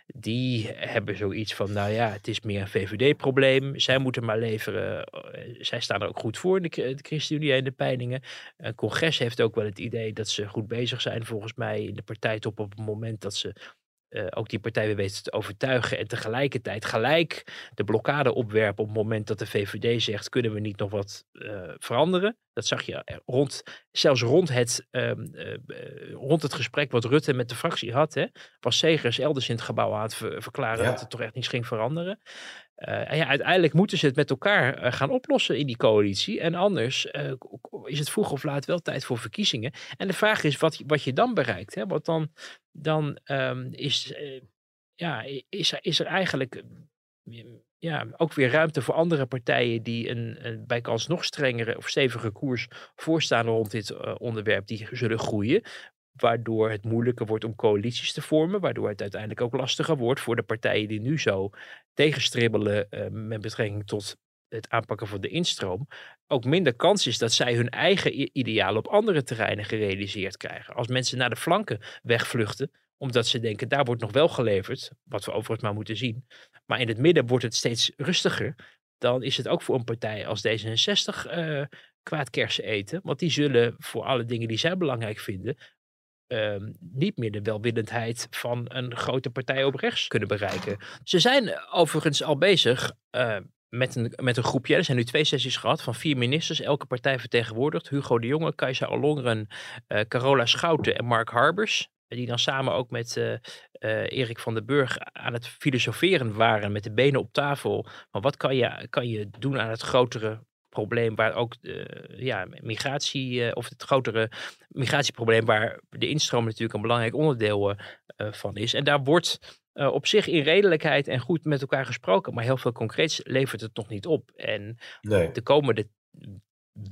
die hebben zoiets van, nou ja, het is meer een VVD-probleem. Zij moeten maar leveren. Uh, zij staan er ook goed voor, de, de ChristenUnie en de peilingen. Een congres heeft ook wel het idee dat ze goed bezig zijn, volgens mij, in de partijtop op het moment dat ze uh, ook die partij weer weten te overtuigen en tegelijkertijd gelijk de blokkade opwerpen op het moment dat de VVD zegt, kunnen we niet nog wat uh, veranderen? Dat zag je rond, zelfs rond het, um, uh, rond het gesprek wat Rutte met de fractie had, hè, was Segers elders in het gebouw aan het ver verklaren ja. dat het toch echt niets ging veranderen. Uh, en ja, uiteindelijk moeten ze het met elkaar uh, gaan oplossen in die coalitie. En anders uh, is het vroeg of laat wel tijd voor verkiezingen. En de vraag is wat, wat je dan bereikt. Hè? Want dan, dan um, is, ja, is, er, is er eigenlijk ja, ook weer ruimte voor andere partijen die een, een bijkans nog strengere of stevige koers voorstaan rond dit onderwerp. Die zullen groeien waardoor het moeilijker wordt om coalities te vormen, waardoor het uiteindelijk ook lastiger wordt voor de partijen die nu zo tegenstribbelen uh, met betrekking tot het aanpakken van de instroom, ook minder kans is dat zij hun eigen idealen op andere terreinen gerealiseerd krijgen. Als mensen naar de flanken wegvluchten, omdat ze denken daar wordt nog wel geleverd, wat we overigens maar moeten zien, maar in het midden wordt het steeds rustiger, dan is het ook voor een partij als D66 uh, kwaad kersen eten, want die zullen voor alle dingen die zij belangrijk vinden, Uh, niet meer de welwillendheid van een grote partij op rechts kunnen bereiken. Ze zijn overigens al bezig uh, met, een, met een groepje. Er zijn nu twee sessies gehad van vier ministers, elke partij vertegenwoordigd. Hugo de Jonge, Kajsa Ollongren, uh, Carola Schouten en Mark Harbers. Die dan samen ook met Erik van den Burg aan het filosoferen waren met de benen op tafel. Maar wat kan je, kan je doen aan het grotere probleem waar ook ja, migratie, of het grotere migratieprobleem waar de instroom natuurlijk een belangrijk onderdeel van is. En daar wordt op zich in redelijkheid en goed met elkaar gesproken, maar heel veel concreets levert het nog niet op. En Nee. de komende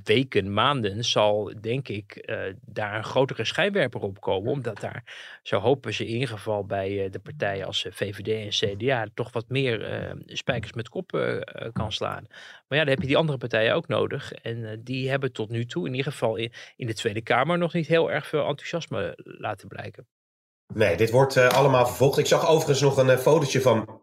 weken, maanden zal denk ik eh, daar een grotere schijnwerper op komen. Omdat daar, zo hopen ze in ieder geval bij eh, de partijen als eh, VVD en CDA, toch wat meer spijkers met kop eh, kan slaan. Maar ja, dan heb je die andere partijen ook nodig. En die hebben tot nu toe, in ieder geval in, in de Tweede Kamer, nog niet heel erg veel enthousiasme laten blijken. Nee, dit wordt allemaal vervolgd. Ik zag overigens nog een fotootje van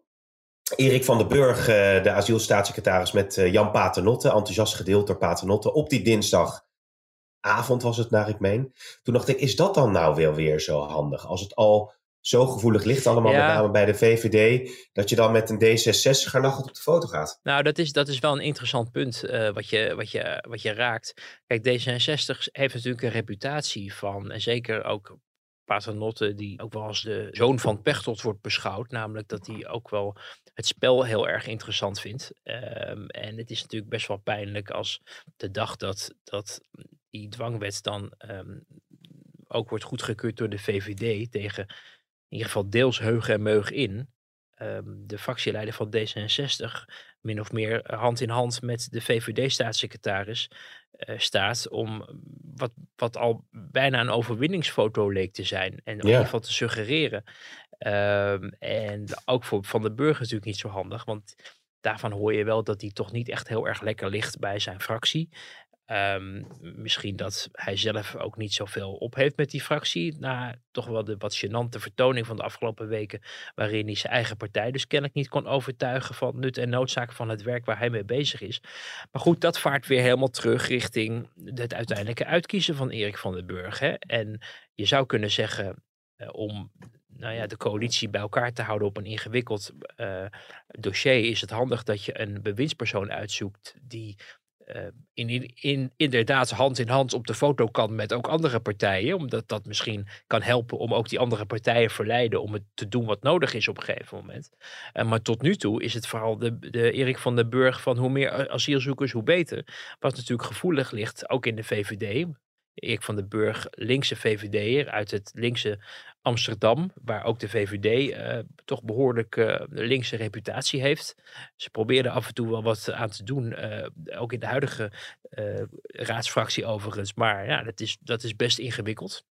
Erik van den Burg, eh, de asielstaatssecretaris, met eh, Jan Paternotte, enthousiast gedeeld door Paternotte, op die dinsdagavond was het, naar ik meen. Toen dacht ik, is dat dan nou wel weer zo handig? Als het al zo gevoelig ligt, allemaal Ja. met name bij de VVD, dat je dan met een D66 lachend op de foto gaat. Nou, dat is, dat is wel een interessant punt eh, wat, je, wat, je, wat je raakt. Kijk, D66 heeft natuurlijk een reputatie van, en zeker ook Paternotte, die ook wel als de zoon van Pechtold wordt beschouwd. Namelijk dat hij ook wel het spel heel erg interessant vindt. Ehm, en het is natuurlijk best wel pijnlijk als de dag dat, dat die dwangwet dan ehm, ook wordt goedgekeurd door de VVD tegen in ieder geval deels heugen en meug in. ehm, de fractieleider van D66 min of meer eh, hand in hand met de VVD-staatssecretaris eh, staat om wat, wat al bijna een overwinningsfoto leek te zijn. En in ieder geval te suggereren. Ehm, en ook voor Van den Burg natuurlijk niet zo handig, want daarvan hoor je wel dat hij toch niet echt heel erg lekker ligt bij zijn fractie. Ehm, misschien dat hij zelf ook niet zoveel op heeft met die fractie. Na toch wel de wat gênante vertoning van de afgelopen weken. Waarin hij zijn eigen partij dus kennelijk niet kon overtuigen van nut en noodzaak van het werk waar hij mee bezig is. Maar goed, dat vaart weer helemaal terug richting het uiteindelijke uitkiezen van Erik van den Burg. Hè? En je zou kunnen zeggen, eh, om nou ja, de coalitie bij elkaar te houden op een ingewikkeld eh, dossier, is het handig dat je een bewindspersoon uitzoekt die in, in, in, inderdaad hand in hand op de foto kan met ook andere partijen. Omdat dat misschien kan helpen om ook die andere partijen verleiden om het te doen wat nodig is op een gegeven moment. Eh, maar tot nu toe is het vooral de, de Erik van den Burg van hoe meer asielzoekers, hoe beter. Wat natuurlijk gevoelig ligt, ook in de VVD. Erik van den Burg, linkse VVD'er uit het linkse Amsterdam, waar ook de VVD eh, toch behoorlijk eh, een linkse reputatie heeft. Ze probeerden af en toe wel wat aan te doen, eh, ook in de huidige raadsfractie overigens. Maar ja, dat is, dat is best ingewikkeld.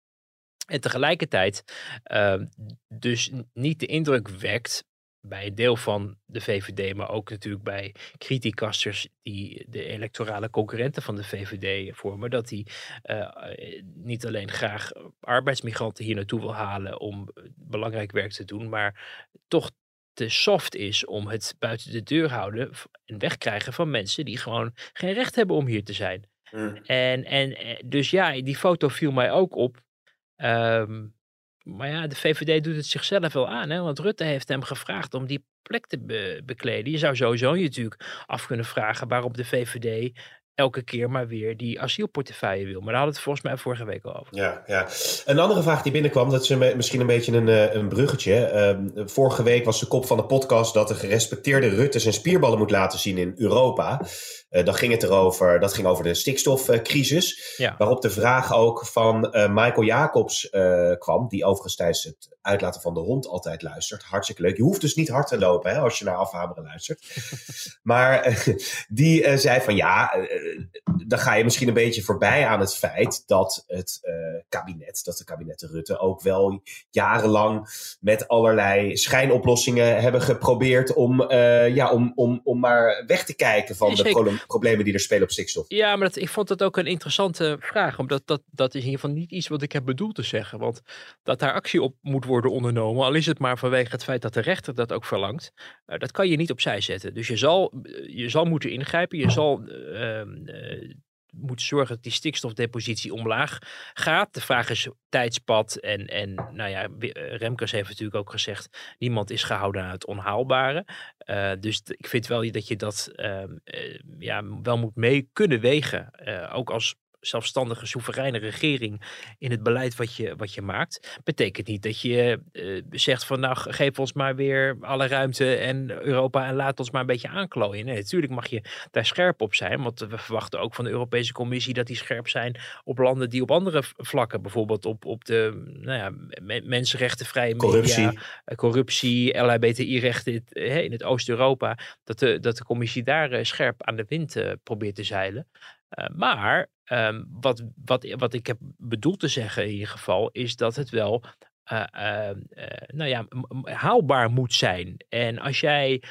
En tegelijkertijd eh, dus niet de indruk wekt bij een deel van de VVD, maar ook natuurlijk bij criticasters die de electorale concurrenten van de VVD vormen, dat die eh, eh, niet alleen graag arbeidsmigranten hier naartoe wil halen om belangrijk werk te doen, maar toch te soft is om het buiten de deur houden en wegkrijgen van mensen die gewoon geen recht hebben om hier te zijn. En, en eh, dus ja, die foto viel mij ook op. Ehm, maar ja, de VVD doet het zichzelf wel aan. Hè? Want Rutte heeft hem gevraagd om die plek te be- bekleden. Je zou sowieso je natuurlijk af kunnen vragen waarom de VVD elke keer maar weer die asielportefeuille wil. Maar daar hadden het volgens mij vorige week al over. Ja, ja. Een andere vraag die binnenkwam, dat is misschien een beetje een, eh, een bruggetje. Ehm, vorige week was de kop van de podcast dat de gerespecteerde Rutte zijn spierballen moet laten zien in Europa. Eh dan ging het erover, dat ging over de stikstofcrisis. Ja. Waarop de vraag ook van eh, Michael Jacobs eh, kwam, die overigens tijdens het uitlaten van de hond altijd luistert. Hartstikke leuk. Je hoeft dus niet hard te lopen hè, als je naar Afhameren luistert. maar die zei van ja, dan ga je misschien een beetje voorbij aan het feit dat het kabinet, dat de kabinetten Rutte ook wel jarenlang met allerlei schijnoplossingen hebben geprobeerd om, ja, om, om, om maar weg te kijken van de Zeker. Pro- problemen die er spelen op stikstof. Ja, maar dat, ik vond dat ook een interessante vraag. Omdat dat, dat is in ieder geval niet iets wat ik heb bedoeld te zeggen. Want dat daar actie op moet worden ondernomen, al is het maar vanwege het feit dat de rechter dat ook verlangt, eh, dat kan je niet opzij zetten. Dus je zal, je zal moeten ingrijpen, je zal eh, moeten zorgen dat die stikstofdepositie omlaag gaat. De vraag is tijdspad en, en nou ja, eh, Remkes heeft natuurlijk ook gezegd, niemand is gehouden aan het onhaalbare. Eh, dus ik vind wel dat je dat ehm, eh, ja, wel moet mee kunnen wegen. Ook als zelfstandige, soevereine regering in het beleid wat je, wat je maakt. Betekent niet dat je uh, zegt van nou geef ons maar weer alle ruimte en Europa en laat ons maar een beetje aanklooien. Nee, natuurlijk mag je daar scherp op zijn, want we verwachten ook van de Europese Commissie dat die scherp zijn op landen die op andere vlakken, bijvoorbeeld op, op de nou ja, mensenrechten, vrije corruptie. media, corruptie, LHBTI-rechten in, in het Oost-Europa, dat de, dat de Commissie daar scherp aan de wind probeert te zeilen. Uh, maar um, wat, wat, wat ik heb bedoeld te zeggen in ieder geval, is dat het wel uh, uh, nou ja, haalbaar moet zijn. En als jij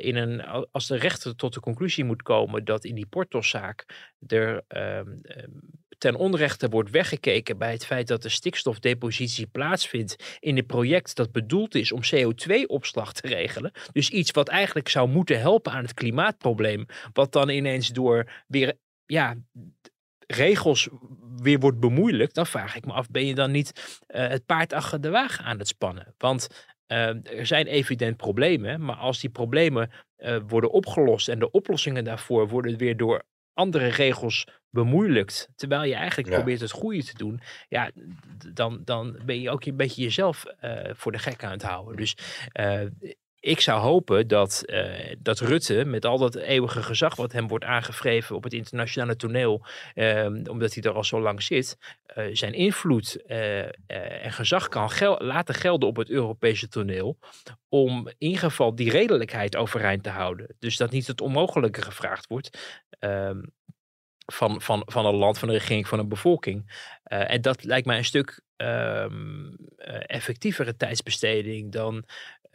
in een, als de rechter tot de conclusie moet komen dat in die Portoszaak er ehm, ten onrechte wordt weggekeken bij het feit dat de stikstofdepositie plaatsvindt in een project dat bedoeld is om CO2-opslag te regelen. Dus iets wat eigenlijk zou moeten helpen aan het klimaatprobleem, wat dan ineens door weer ja, regels weer wordt bemoeilijkt, dan vraag ik me af, ben je dan niet uh, het paard achter de wagen aan het spannen? Want uh, er zijn evident problemen, maar als die problemen uh, worden opgelost en de oplossingen daarvoor worden weer door andere regels bemoeilijkt, terwijl je eigenlijk ja. probeert het goede te doen, ja, dan, dan ben je ook een beetje jezelf voor de gek aan het houden. Dus ik zou hopen dat, uh, dat Rutte, met al dat eeuwige gezag wat hem wordt aangevreven op het internationale toneel, uh, omdat hij er al zo lang zit, uh, zijn invloed eh, en gezag kan laten gelden op het Europese toneel. Om in geval die redelijkheid overeind te houden. Dus dat niet het onmogelijke gevraagd wordt. Ehm, van, van, van een land, van een regering, van een bevolking. en dat lijkt mij een stuk um, effectievere tijdsbesteding dan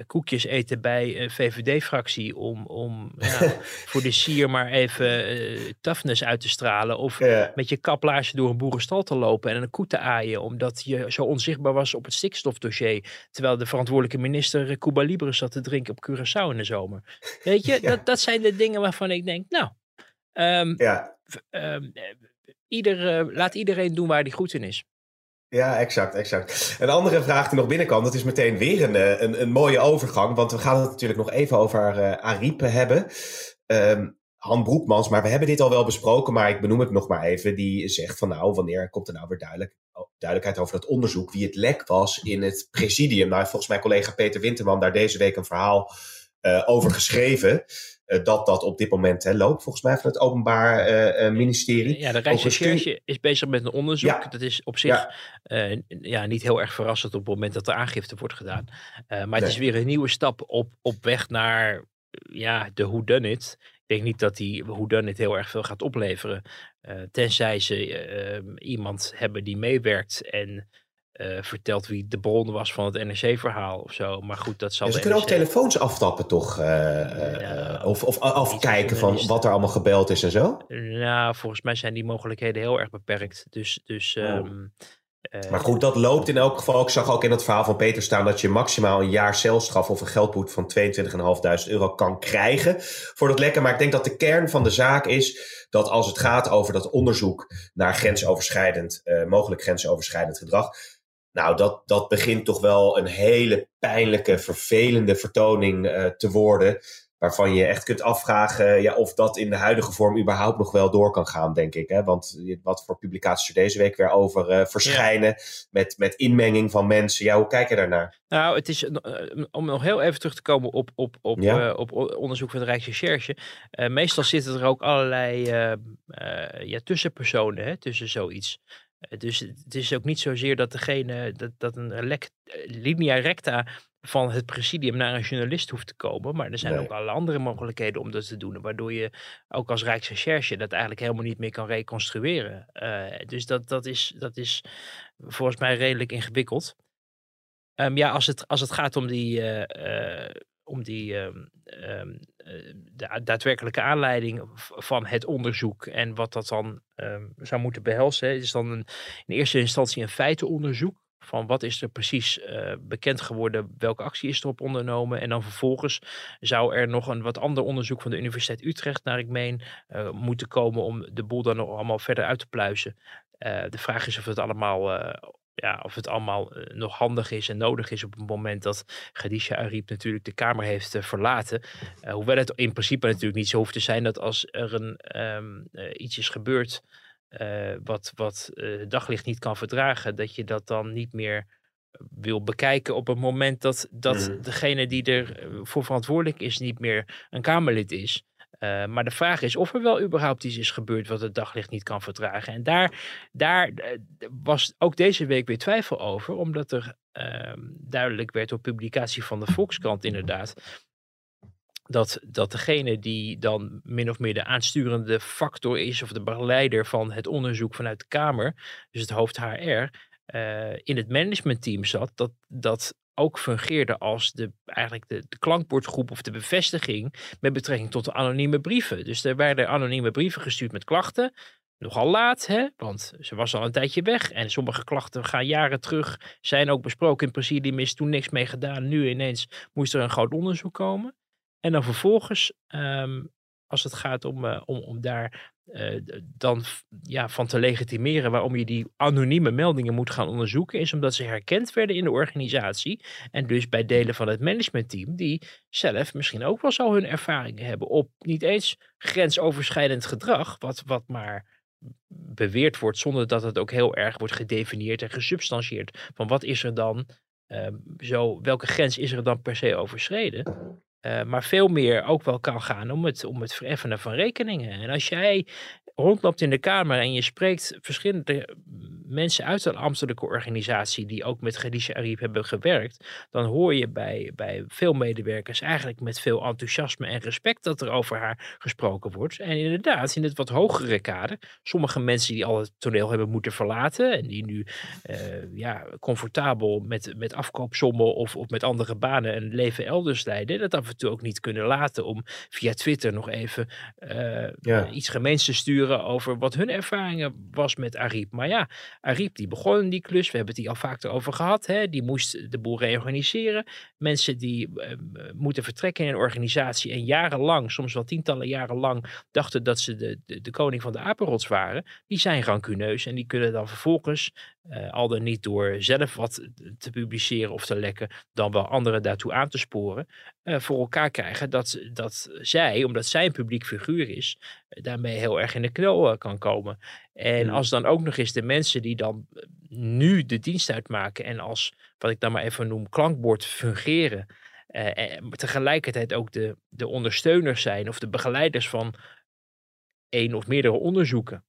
koekjes eten bij een VVD-fractie om, om ja, voor de sier maar even uh, toughness uit te stralen. Of ja. met je kaplaasje door een boerenstal te lopen en een koe te aaien, omdat je zo onzichtbaar was op het stikstofdossier. Terwijl de verantwoordelijke minister Cuba Libre zat te drinken op Curaçao in de zomer. Weet je, ja. dat, dat zijn de dingen waarvan ik denk, nou, um, um, ieder, uh, laat iedereen doen waar hij goed in is. Ja, exact, exact. Een andere vraag die nog binnenkwam, dat is meteen weer een, een, een mooie overgang. Want we gaan het natuurlijk nog even over uh, hebben. Um, Han Broekmans, maar we hebben dit al wel besproken, maar ik benoem het nog maar even. Die zegt van nou, wanneer komt er nou weer duidelijk, duidelijkheid over dat onderzoek, wie het lek was in het presidium. Nou, volgens mij collega Peter Winterman daar deze week een verhaal uh, over geschreven. Uh, dat dat op dit moment hè, loopt, volgens mij van het Openbaar uh, Ministerie. Ja, de Rijksrecherche is bezig met een onderzoek. Ja. Dat is op zich ja. ja. niet heel erg verrassend op het moment dat er aangifte wordt gedaan. maar nee. het is weer een nieuwe stap op, op weg naar ja, de whodunit. Ik denk niet dat die whodunit heel erg veel gaat opleveren. tenzij ze iemand hebben die meewerkt en uh, vertelt wie de bron was van het NRC-verhaal of zo. Maar goed, dat zal. Ja, ze kunnen NRC... ook telefoons aftappen, toch? Uh, ja, of, of afkijken van wat er allemaal gebeld is en zo? Nou, volgens mij zijn die mogelijkheden heel erg beperkt. Dus. dus oh. um, uh, maar goed, dat loopt in elk geval. Ik zag ook in het verhaal van Peter staan dat je maximaal een jaar celstraf of een geldboet van 22.500 euro kan krijgen voor dat lekken. Maar ik denk dat de kern van de zaak is dat als het gaat over dat onderzoek naar grensoverschrijdend, mogelijk grensoverschrijdend gedrag, nou, dat, dat begint toch wel een hele pijnlijke, vervelende vertoning uh, te worden. Waarvan je echt kunt afvragen ja, of dat in de huidige vorm überhaupt nog wel door kan gaan, denk ik. Hè? Want wat voor publicaties er deze week weer over uh, verschijnen. Ja. Met, met inmenging van mensen. Ja, hoe kijk je daarnaar? Nou, het is, uh, om nog heel even terug te komen op, op, op, ja? op onderzoek van de Rijksrecherche. meestal zitten er ook allerlei ja, tussenpersonen hè, tussen zoiets. Dus het is ook niet zozeer dat degene, dat, dat een lek, linea recta van het presidium naar een journalist hoeft te komen. Maar er zijn nee. ook alle andere mogelijkheden om dat te doen. Waardoor je ook als Rijksrecherche dat eigenlijk helemaal niet meer kan reconstrueren. Uh, dus dat, dat, is, dat is volgens mij redelijk ingewikkeld. Um, ja, als het, als het gaat om die, uh, uh, om die um, um, de daadwerkelijke aanleiding van het onderzoek en wat dat dan um, zou moeten behelzen. Is dan een, in eerste instantie een feitenonderzoek van wat is er precies uh, bekend geworden, welke actie is erop ondernomen. En dan vervolgens zou er nog een wat ander onderzoek van de Universiteit Utrecht, naar ik meen, uh, moeten komen om de boel dan nog allemaal verder uit te pluizen. De vraag is of het allemaal ja, of het allemaal uh, nog handig is en nodig is op het moment dat Khadija Ariep natuurlijk de Kamer heeft uh, verlaten. Uh, hoewel het in principe natuurlijk niet zo hoeft te zijn dat als er een, um, iets is gebeurd eh, wat, wat eh, daglicht niet kan verdragen, dat je dat dan niet meer wil bekijken op het moment dat, dat Mhm. degene die ervoor verantwoordelijk is niet meer een Kamerlid is. Eh, maar de vraag is of er wel überhaupt iets is gebeurd wat het daglicht niet kan verdragen. En daar, daar eh, was ook deze week weer twijfel over, omdat er ehm, duidelijk werd door publicatie van de Volkskrant inderdaad. Dat, dat degene die dan min of meer de aansturende factor is, of de begeleider van het onderzoek vanuit de Kamer, dus het hoofd HR, eh, in het managementteam zat, dat, dat ook fungeerde als de, eigenlijk de, klankbordgroep of de bevestiging met betrekking tot de anonieme brieven. Dus er werden anonieme brieven gestuurd met klachten. Nogal laat, hè? want ze was al een tijdje weg. En sommige klachten gaan jaren terug, zijn ook besproken in presidium, is toen niks mee gedaan. Nu ineens moest er een groot onderzoek komen. En dan vervolgens, ehm, als het gaat om, eh, om, om daar eh, dan ja, van te legitimeren waarom je die anonieme meldingen moet gaan onderzoeken, is omdat ze herkend werden in de organisatie. En dus bij delen van het managementteam, die zelf misschien ook wel zo hun ervaringen hebben op niet eens grensoverschrijdend gedrag, wat, wat maar beweerd wordt zonder dat het ook heel erg wordt gedefinieerd en gesubstantieerd. Van wat is er dan, ehm, zo, welke grens is er dan per se overschreden? Eh, maar veel meer ook wel kan gaan om het, om het vereffenen van rekeningen. En als jij rondloopt in de Kamer en je spreekt verschillende mensen uit een ambtelijke organisatie die ook met Khadija Ariep hebben gewerkt, dan hoor je bij, bij veel medewerkers eigenlijk met veel enthousiasme en respect dat er over haar gesproken wordt. En inderdaad, in het wat hogere kader, sommige mensen die al het toneel hebben moeten verlaten en die nu eh, ja, comfortabel met, met afkoopsommen of, of met andere banen een leven elders leiden, dat af en toe ook niet kunnen laten om via Twitter nog even eh, Ja. iets gemeens te sturen over wat hun ervaringen was met Ariep. Maar ja, Ariep die begon die klus, we hebben het hier al vaak over gehad, hè? die moest de boel reorganiseren. Mensen die eh, moeten vertrekken in een organisatie en jarenlang, soms wel tientallen jaren lang, dachten dat ze de, de, de koning van de apenrots waren, die zijn rancuneus en die kunnen dan vervolgens, eh, al dan niet door zelf wat te publiceren of te lekken, dan wel anderen daartoe aan te sporen, eh, voor elkaar krijgen dat, dat zij, omdat zij een publiek figuur is, eh, daarmee heel erg in de knel kan komen. En Mm. als dan ook nog eens de mensen die dan nu de dienst uitmaken en als, wat ik dan maar even noem, klankbord fungeren, en tegelijkertijd ook de, de ondersteuners zijn of de begeleiders van één of meerdere onderzoeken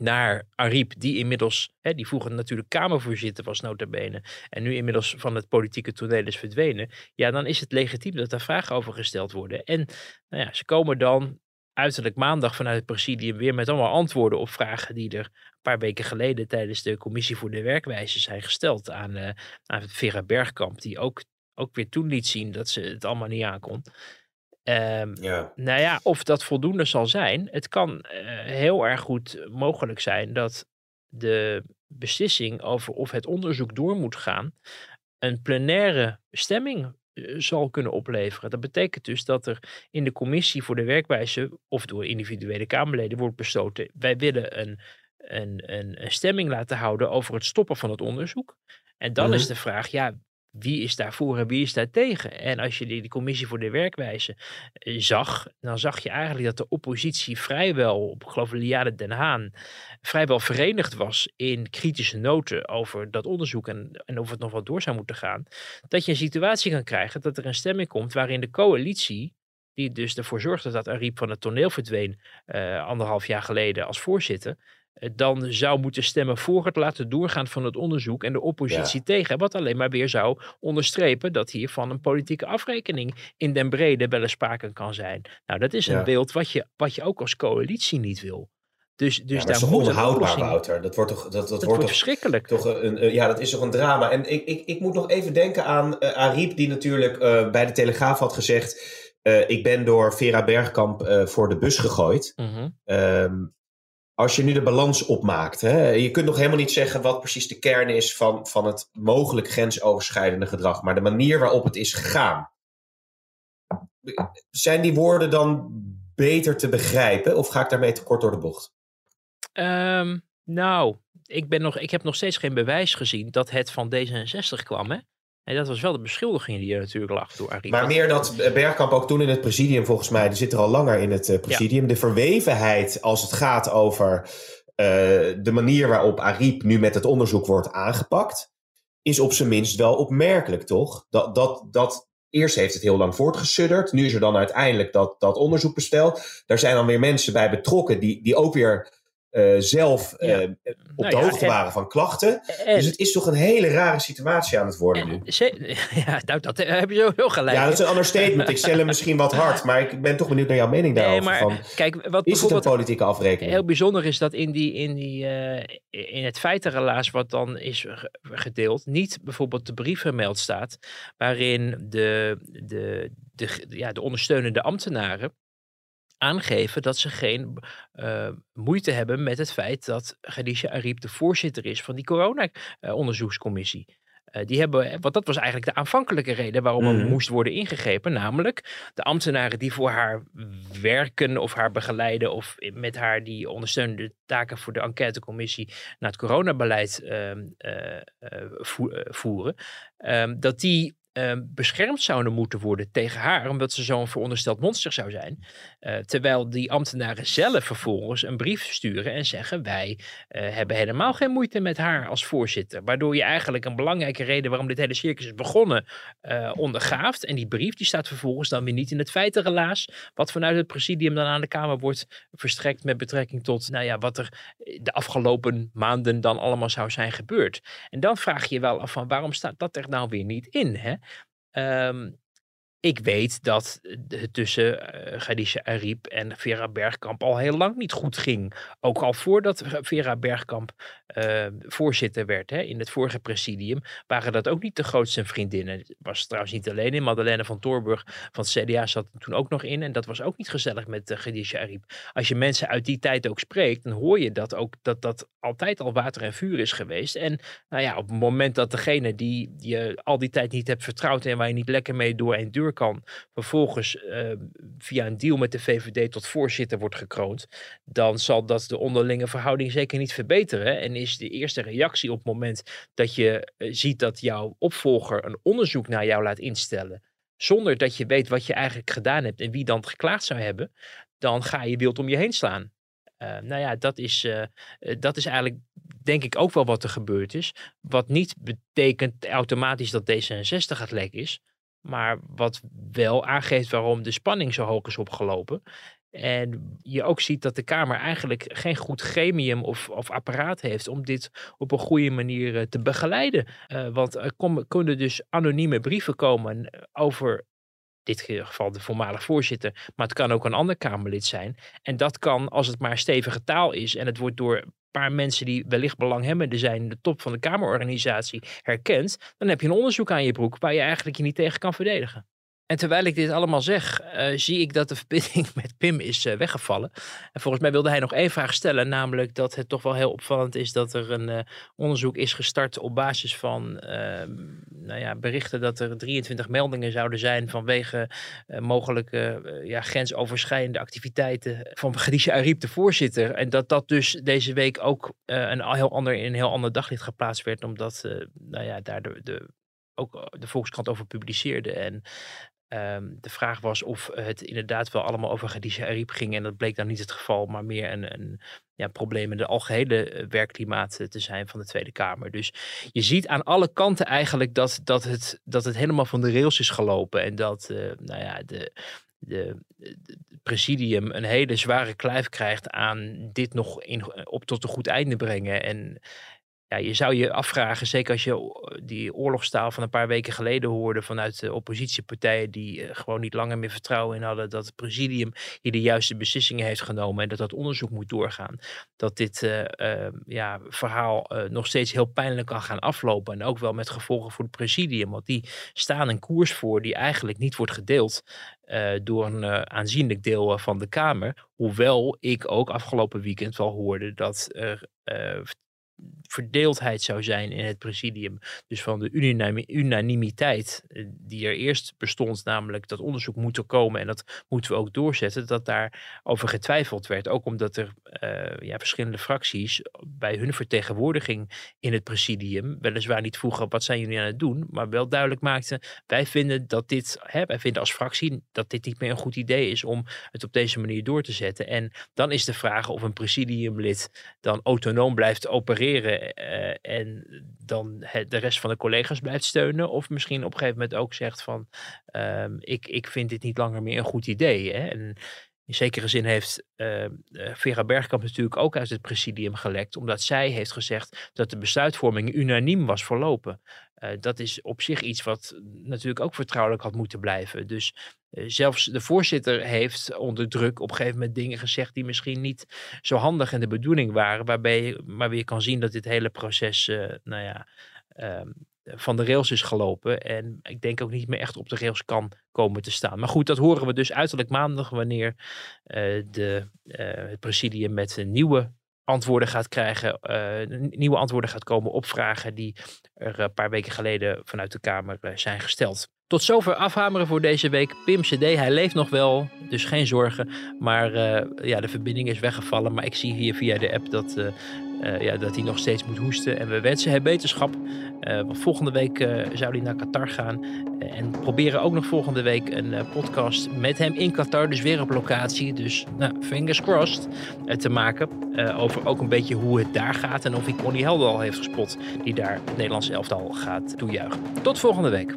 naar Ariep, die inmiddels, hè, die vroeger natuurlijk Kamervoorzitter was nota bene, en nu inmiddels van het politieke toneel is verdwenen, ja, dan is het legitiem dat daar vragen over gesteld worden. En nou ja, ze komen dan uiterlijk maandag vanuit het presidium weer met allemaal antwoorden op vragen die er een paar weken geleden tijdens de commissie voor de werkwijze zijn gesteld aan, eh aan Vera Bergkamp, die ook, ook weer toen liet zien dat ze het allemaal niet aankon. Ehm, Ja. nou ja, of dat voldoende zal zijn. Het kan eh, heel erg goed mogelijk zijn dat de beslissing over of het onderzoek door moet gaan, een plenaire stemming eh, zal kunnen opleveren. Dat betekent dus dat er in de commissie voor de werkwijze of door individuele Kamerleden wordt besloten, wij willen een, een, een, een stemming laten houden over het stoppen van het onderzoek. En dan Mhm. is de vraag, ja, wie is daarvoor en wie is daar tegen? En als je die, commissie voor de werkwijze eh, zag, dan zag je eigenlijk dat de oppositie vrijwel, op ik geloof Liade Den Haan, vrijwel verenigd was in kritische noten over dat onderzoek en, en of het nog wel door zou moeten gaan. Dat je een situatie kan krijgen dat er een stemming komt waarin de coalitie, die dus ervoor zorgde dat Ariep van het toneel verdween eh, anderhalf jaar geleden als voorzitter, dan zou moeten stemmen voor het laten doorgaan van het onderzoek en de oppositie tegen. Wat alleen maar weer zou onderstrepen dat hier van een politieke afrekening in den brede wel eens sprake kan zijn. Nou, dat is een Ja. beeld wat je, wat je ook als coalitie niet wil. Dus, dus ja, maar dat daar is moet onhoudbaar. Wouter? Dat wordt toch, dat, dat, Dat wordt wordt toch, verschrikkelijk. toch een, ja, dat is toch een drama. En ik, ik, ik moet nog even denken aan eh Ariep, die natuurlijk eh, bij de Telegraaf had gezegd... eh, ik ben door Vera Bergkamp eh, voor de bus gegooid. Mhm. Ehm, als je nu de balans opmaakt, hè, je kunt nog helemaal niet zeggen wat precies de kern is van, van het mogelijk grensoverschrijdende gedrag, maar de manier waarop het is gegaan. Zijn die woorden dan beter te begrijpen of ga ik daarmee te kort door de bocht? Ehm, nou, ik, ben nog, ik heb nog steeds geen bewijs gezien dat het van D66 kwam. Hè? En dat was wel de beschuldiging die er natuurlijk lag door Arie. Maar meer dat Bergkamp ook toen in het presidium, volgens mij, die zit er al langer in het eh, presidium, de verwevenheid als het gaat over de manier waarop Ariep nu met het onderzoek wordt aangepakt, is op zijn minst wel opmerkelijk, toch? Dat, dat, dat eerst heeft het heel lang voortgesudderd. Nu is er dan uiteindelijk dat, dat onderzoek besteld. Daar zijn dan weer mensen bij betrokken die, die ook weer uh, zelf uh, op nou de ja, hoogte waren van klachten. En, dus het is toch een hele rare situatie aan het worden nu. Ja, nou, dat heb je zo heel gelijk. Ja, dat is een understatement. ik stel hem misschien wat hard, maar ik ben toch benieuwd naar jouw mening daarover. Nee, maar, van, kijk, wat is het een politieke afrekening? Heel bijzonder is dat in, die, in, die, uh, in het feitenrelaas wat dan is gedeeld, niet bijvoorbeeld de brief vermeld staat, waarin de, de, de, ja, de ondersteunende ambtenaren aangeven dat ze geen uh, moeite hebben met het feit dat Khadija Ariep de voorzitter is van die corona-onderzoekscommissie. Uh, die hebben, want dat was eigenlijk de aanvankelijke reden waarom er mhm. moest worden ingegrepen. Namelijk de ambtenaren die voor haar werken of haar begeleiden of met haar die ondersteunende taken voor de enquêtecommissie naar het coronabeleid uh, voeren. Ehm, dat die uh, beschermd zouden moeten worden tegen haar, omdat ze zo'n verondersteld monster zou zijn. Uh, terwijl die ambtenaren zelf vervolgens een brief sturen en zeggen: Wij uh, hebben helemaal geen moeite met haar als voorzitter. Waardoor je eigenlijk een belangrijke reden waarom dit hele circus is begonnen uh, ondergaaft. En die brief die staat vervolgens dan weer niet in het feitenrelaas, wat vanuit het presidium dan aan de Kamer wordt verstrekt met betrekking tot nou ja, wat er de afgelopen maanden dan allemaal zou zijn gebeurd. En dan vraag je je wel af van waarom staat dat er nou weer niet in? Hè? Um, ik weet dat het tussen uh, Khadija Ariep en Vera Bergkamp al heel lang niet goed ging. Ook al voordat Vera Bergkamp uh, voorzitter werd hè, in het vorige presidium, waren dat ook niet de grootste vriendinnen. Het was trouwens niet alleen in. Madeleine van Toorburg van het CDA zat toen ook nog in. En dat was ook niet gezellig met uh, Khadija Ariep. Als je mensen uit die tijd ook spreekt, dan hoor je dat ook dat dat altijd al water en vuur is geweest. En nou ja, op het moment dat degene die je al die tijd niet hebt vertrouwd en waar je niet lekker mee door een deur kan, vervolgens uh, via een deal met de VVD tot voorzitter wordt gekroond, dan zal dat de onderlinge verhouding zeker niet verbeteren. En is de eerste reactie op het moment dat je uh, ziet dat jouw opvolger een onderzoek naar jou laat instellen, zonder dat je weet wat je eigenlijk gedaan hebt en wie dan geklaagd zou hebben, dan ga je wild om je heen slaan. Uh, nou ja, dat is, uh, dat is eigenlijk denk ik ook wel wat er gebeurd is. Wat niet betekent automatisch dat D66 het lek is. Maar wat wel aangeeft waarom de spanning zo hoog is opgelopen. En je ook ziet dat de Kamer eigenlijk geen goed gremium of, of apparaat heeft om dit op een goede manier eh, te begeleiden. Uh, want er kunnen dus anonieme brieven komen over in dit geval de voormalige voorzitter, maar het kan ook een ander Kamerlid zijn. En dat kan, als het maar stevige taal is en het wordt door paar mensen die wellicht belanghebbenden zijn, de top van de Kamerorganisatie, herkent, dan heb je een onderzoek aan je broek waar je eigenlijk je niet tegen kan verdedigen. En terwijl ik dit allemaal zeg, uh, zie ik dat de verbinding met Pim is uh, weggevallen. En volgens mij wilde hij nog één vraag stellen, namelijk dat het toch wel heel opvallend is dat er een uh, onderzoek is gestart op basis van ehm, nou ja, berichten dat er 23 meldingen zouden zijn vanwege mogelijke ja, grensoverschrijdende activiteiten van Khadija Ariep, de voorzitter. En dat dat dus deze week ook een heel ander, in een heel ander daglicht geplaatst werd, omdat nou ja, daar de, de ook de Volkskrant over publiceerde. En Um, de vraag was of het inderdaad wel allemaal over Khadija Ariep ging. En dat bleek dan niet het geval, maar meer een, een ja, probleem in de algehele eh, werkklimaat eh, te zijn van de Tweede Kamer. Dus je ziet aan alle kanten eigenlijk dat, dat, het, dat het helemaal van de rails is gelopen. En dat uh, nou ja, de, de, de, presidium een hele zware kluif krijgt aan dit nog in, op tot een goed einde brengen. En ja, je zou je afvragen, zeker als je eh, die oorlogstaal van een paar weken geleden hoorde vanuit de oppositiepartijen die eh, gewoon niet langer meer vertrouwen in hadden dat het presidium hier de juiste beslissingen heeft genomen en dat dat onderzoek moet doorgaan. Dat dit uh, uh, ja, verhaal nog steeds heel pijnlijk kan gaan aflopen en ook wel met gevolgen voor het presidium, want die staan een koers voor die eigenlijk niet wordt gedeeld door een aanzienlijk deel van de Kamer. Hoewel ik ook afgelopen weekend wel hoorde dat er verdeeldheid zou zijn in het presidium. Dus van de unanimiteit eh, die er eerst bestond, namelijk dat onderzoek moet er komen en dat moeten we ook doorzetten, dat daar over getwijfeld werd. Ook omdat er uh, ja, verschillende fracties bij hun vertegenwoordiging in het presidium weliswaar niet vroegen wat zijn jullie aan het doen, maar wel duidelijk maakten wij vinden dat dit, hè, wij vinden als fractie dat dit niet meer een goed idee is om het op deze manier door te zetten. En dan is de vraag of een presidiumlid dan autonoom blijft opereren uh, en dan de rest van de collega's blijft steunen. Of misschien op een gegeven moment ook zegt van uh, ik, ik vind dit niet langer meer een goed idee. Hè? En in zekere zin heeft uh, Vera Bergkamp natuurlijk ook uit het presidium gelekt, omdat zij heeft gezegd dat de besluitvorming unaniem was verlopen. Uh, dat is op zich iets wat natuurlijk ook vertrouwelijk had moeten blijven. Dus zelfs de voorzitter heeft onder druk op een gegeven moment dingen gezegd die misschien niet zo handig in de bedoeling waren, waarbij je, maar je kan zien dat dit hele proces, nou ja, ehm, van de rails is gelopen. En ik denk ook niet meer echt op de rails kan komen te staan. Maar goed, dat horen we dus uiterlijk maandag wanneer uh, de, uh, het presidium met nieuwe antwoorden gaat krijgen, uh, nieuwe antwoorden gaat komen op vragen die er een paar weken geleden vanuit de Kamer zijn gesteld. Tot zover afhameren voor deze week. Pim CD, hij leeft nog wel, dus geen zorgen. Maar ja, de verbinding is weggevallen. Maar ik zie hier via de app dat, uh, ja, dat hij nog steeds moet hoesten. En we wensen hem beterschap. want volgende week zou hij naar Qatar gaan. en proberen ook nog volgende week een podcast met hem in Qatar. Dus weer op locatie. Dus nou, fingers crossed te maken. over ook een beetje hoe het daar gaat. En of hij Connie Helder al heeft gespot. Die daar het Nederlandse elftal gaat toejuichen. Tot volgende week.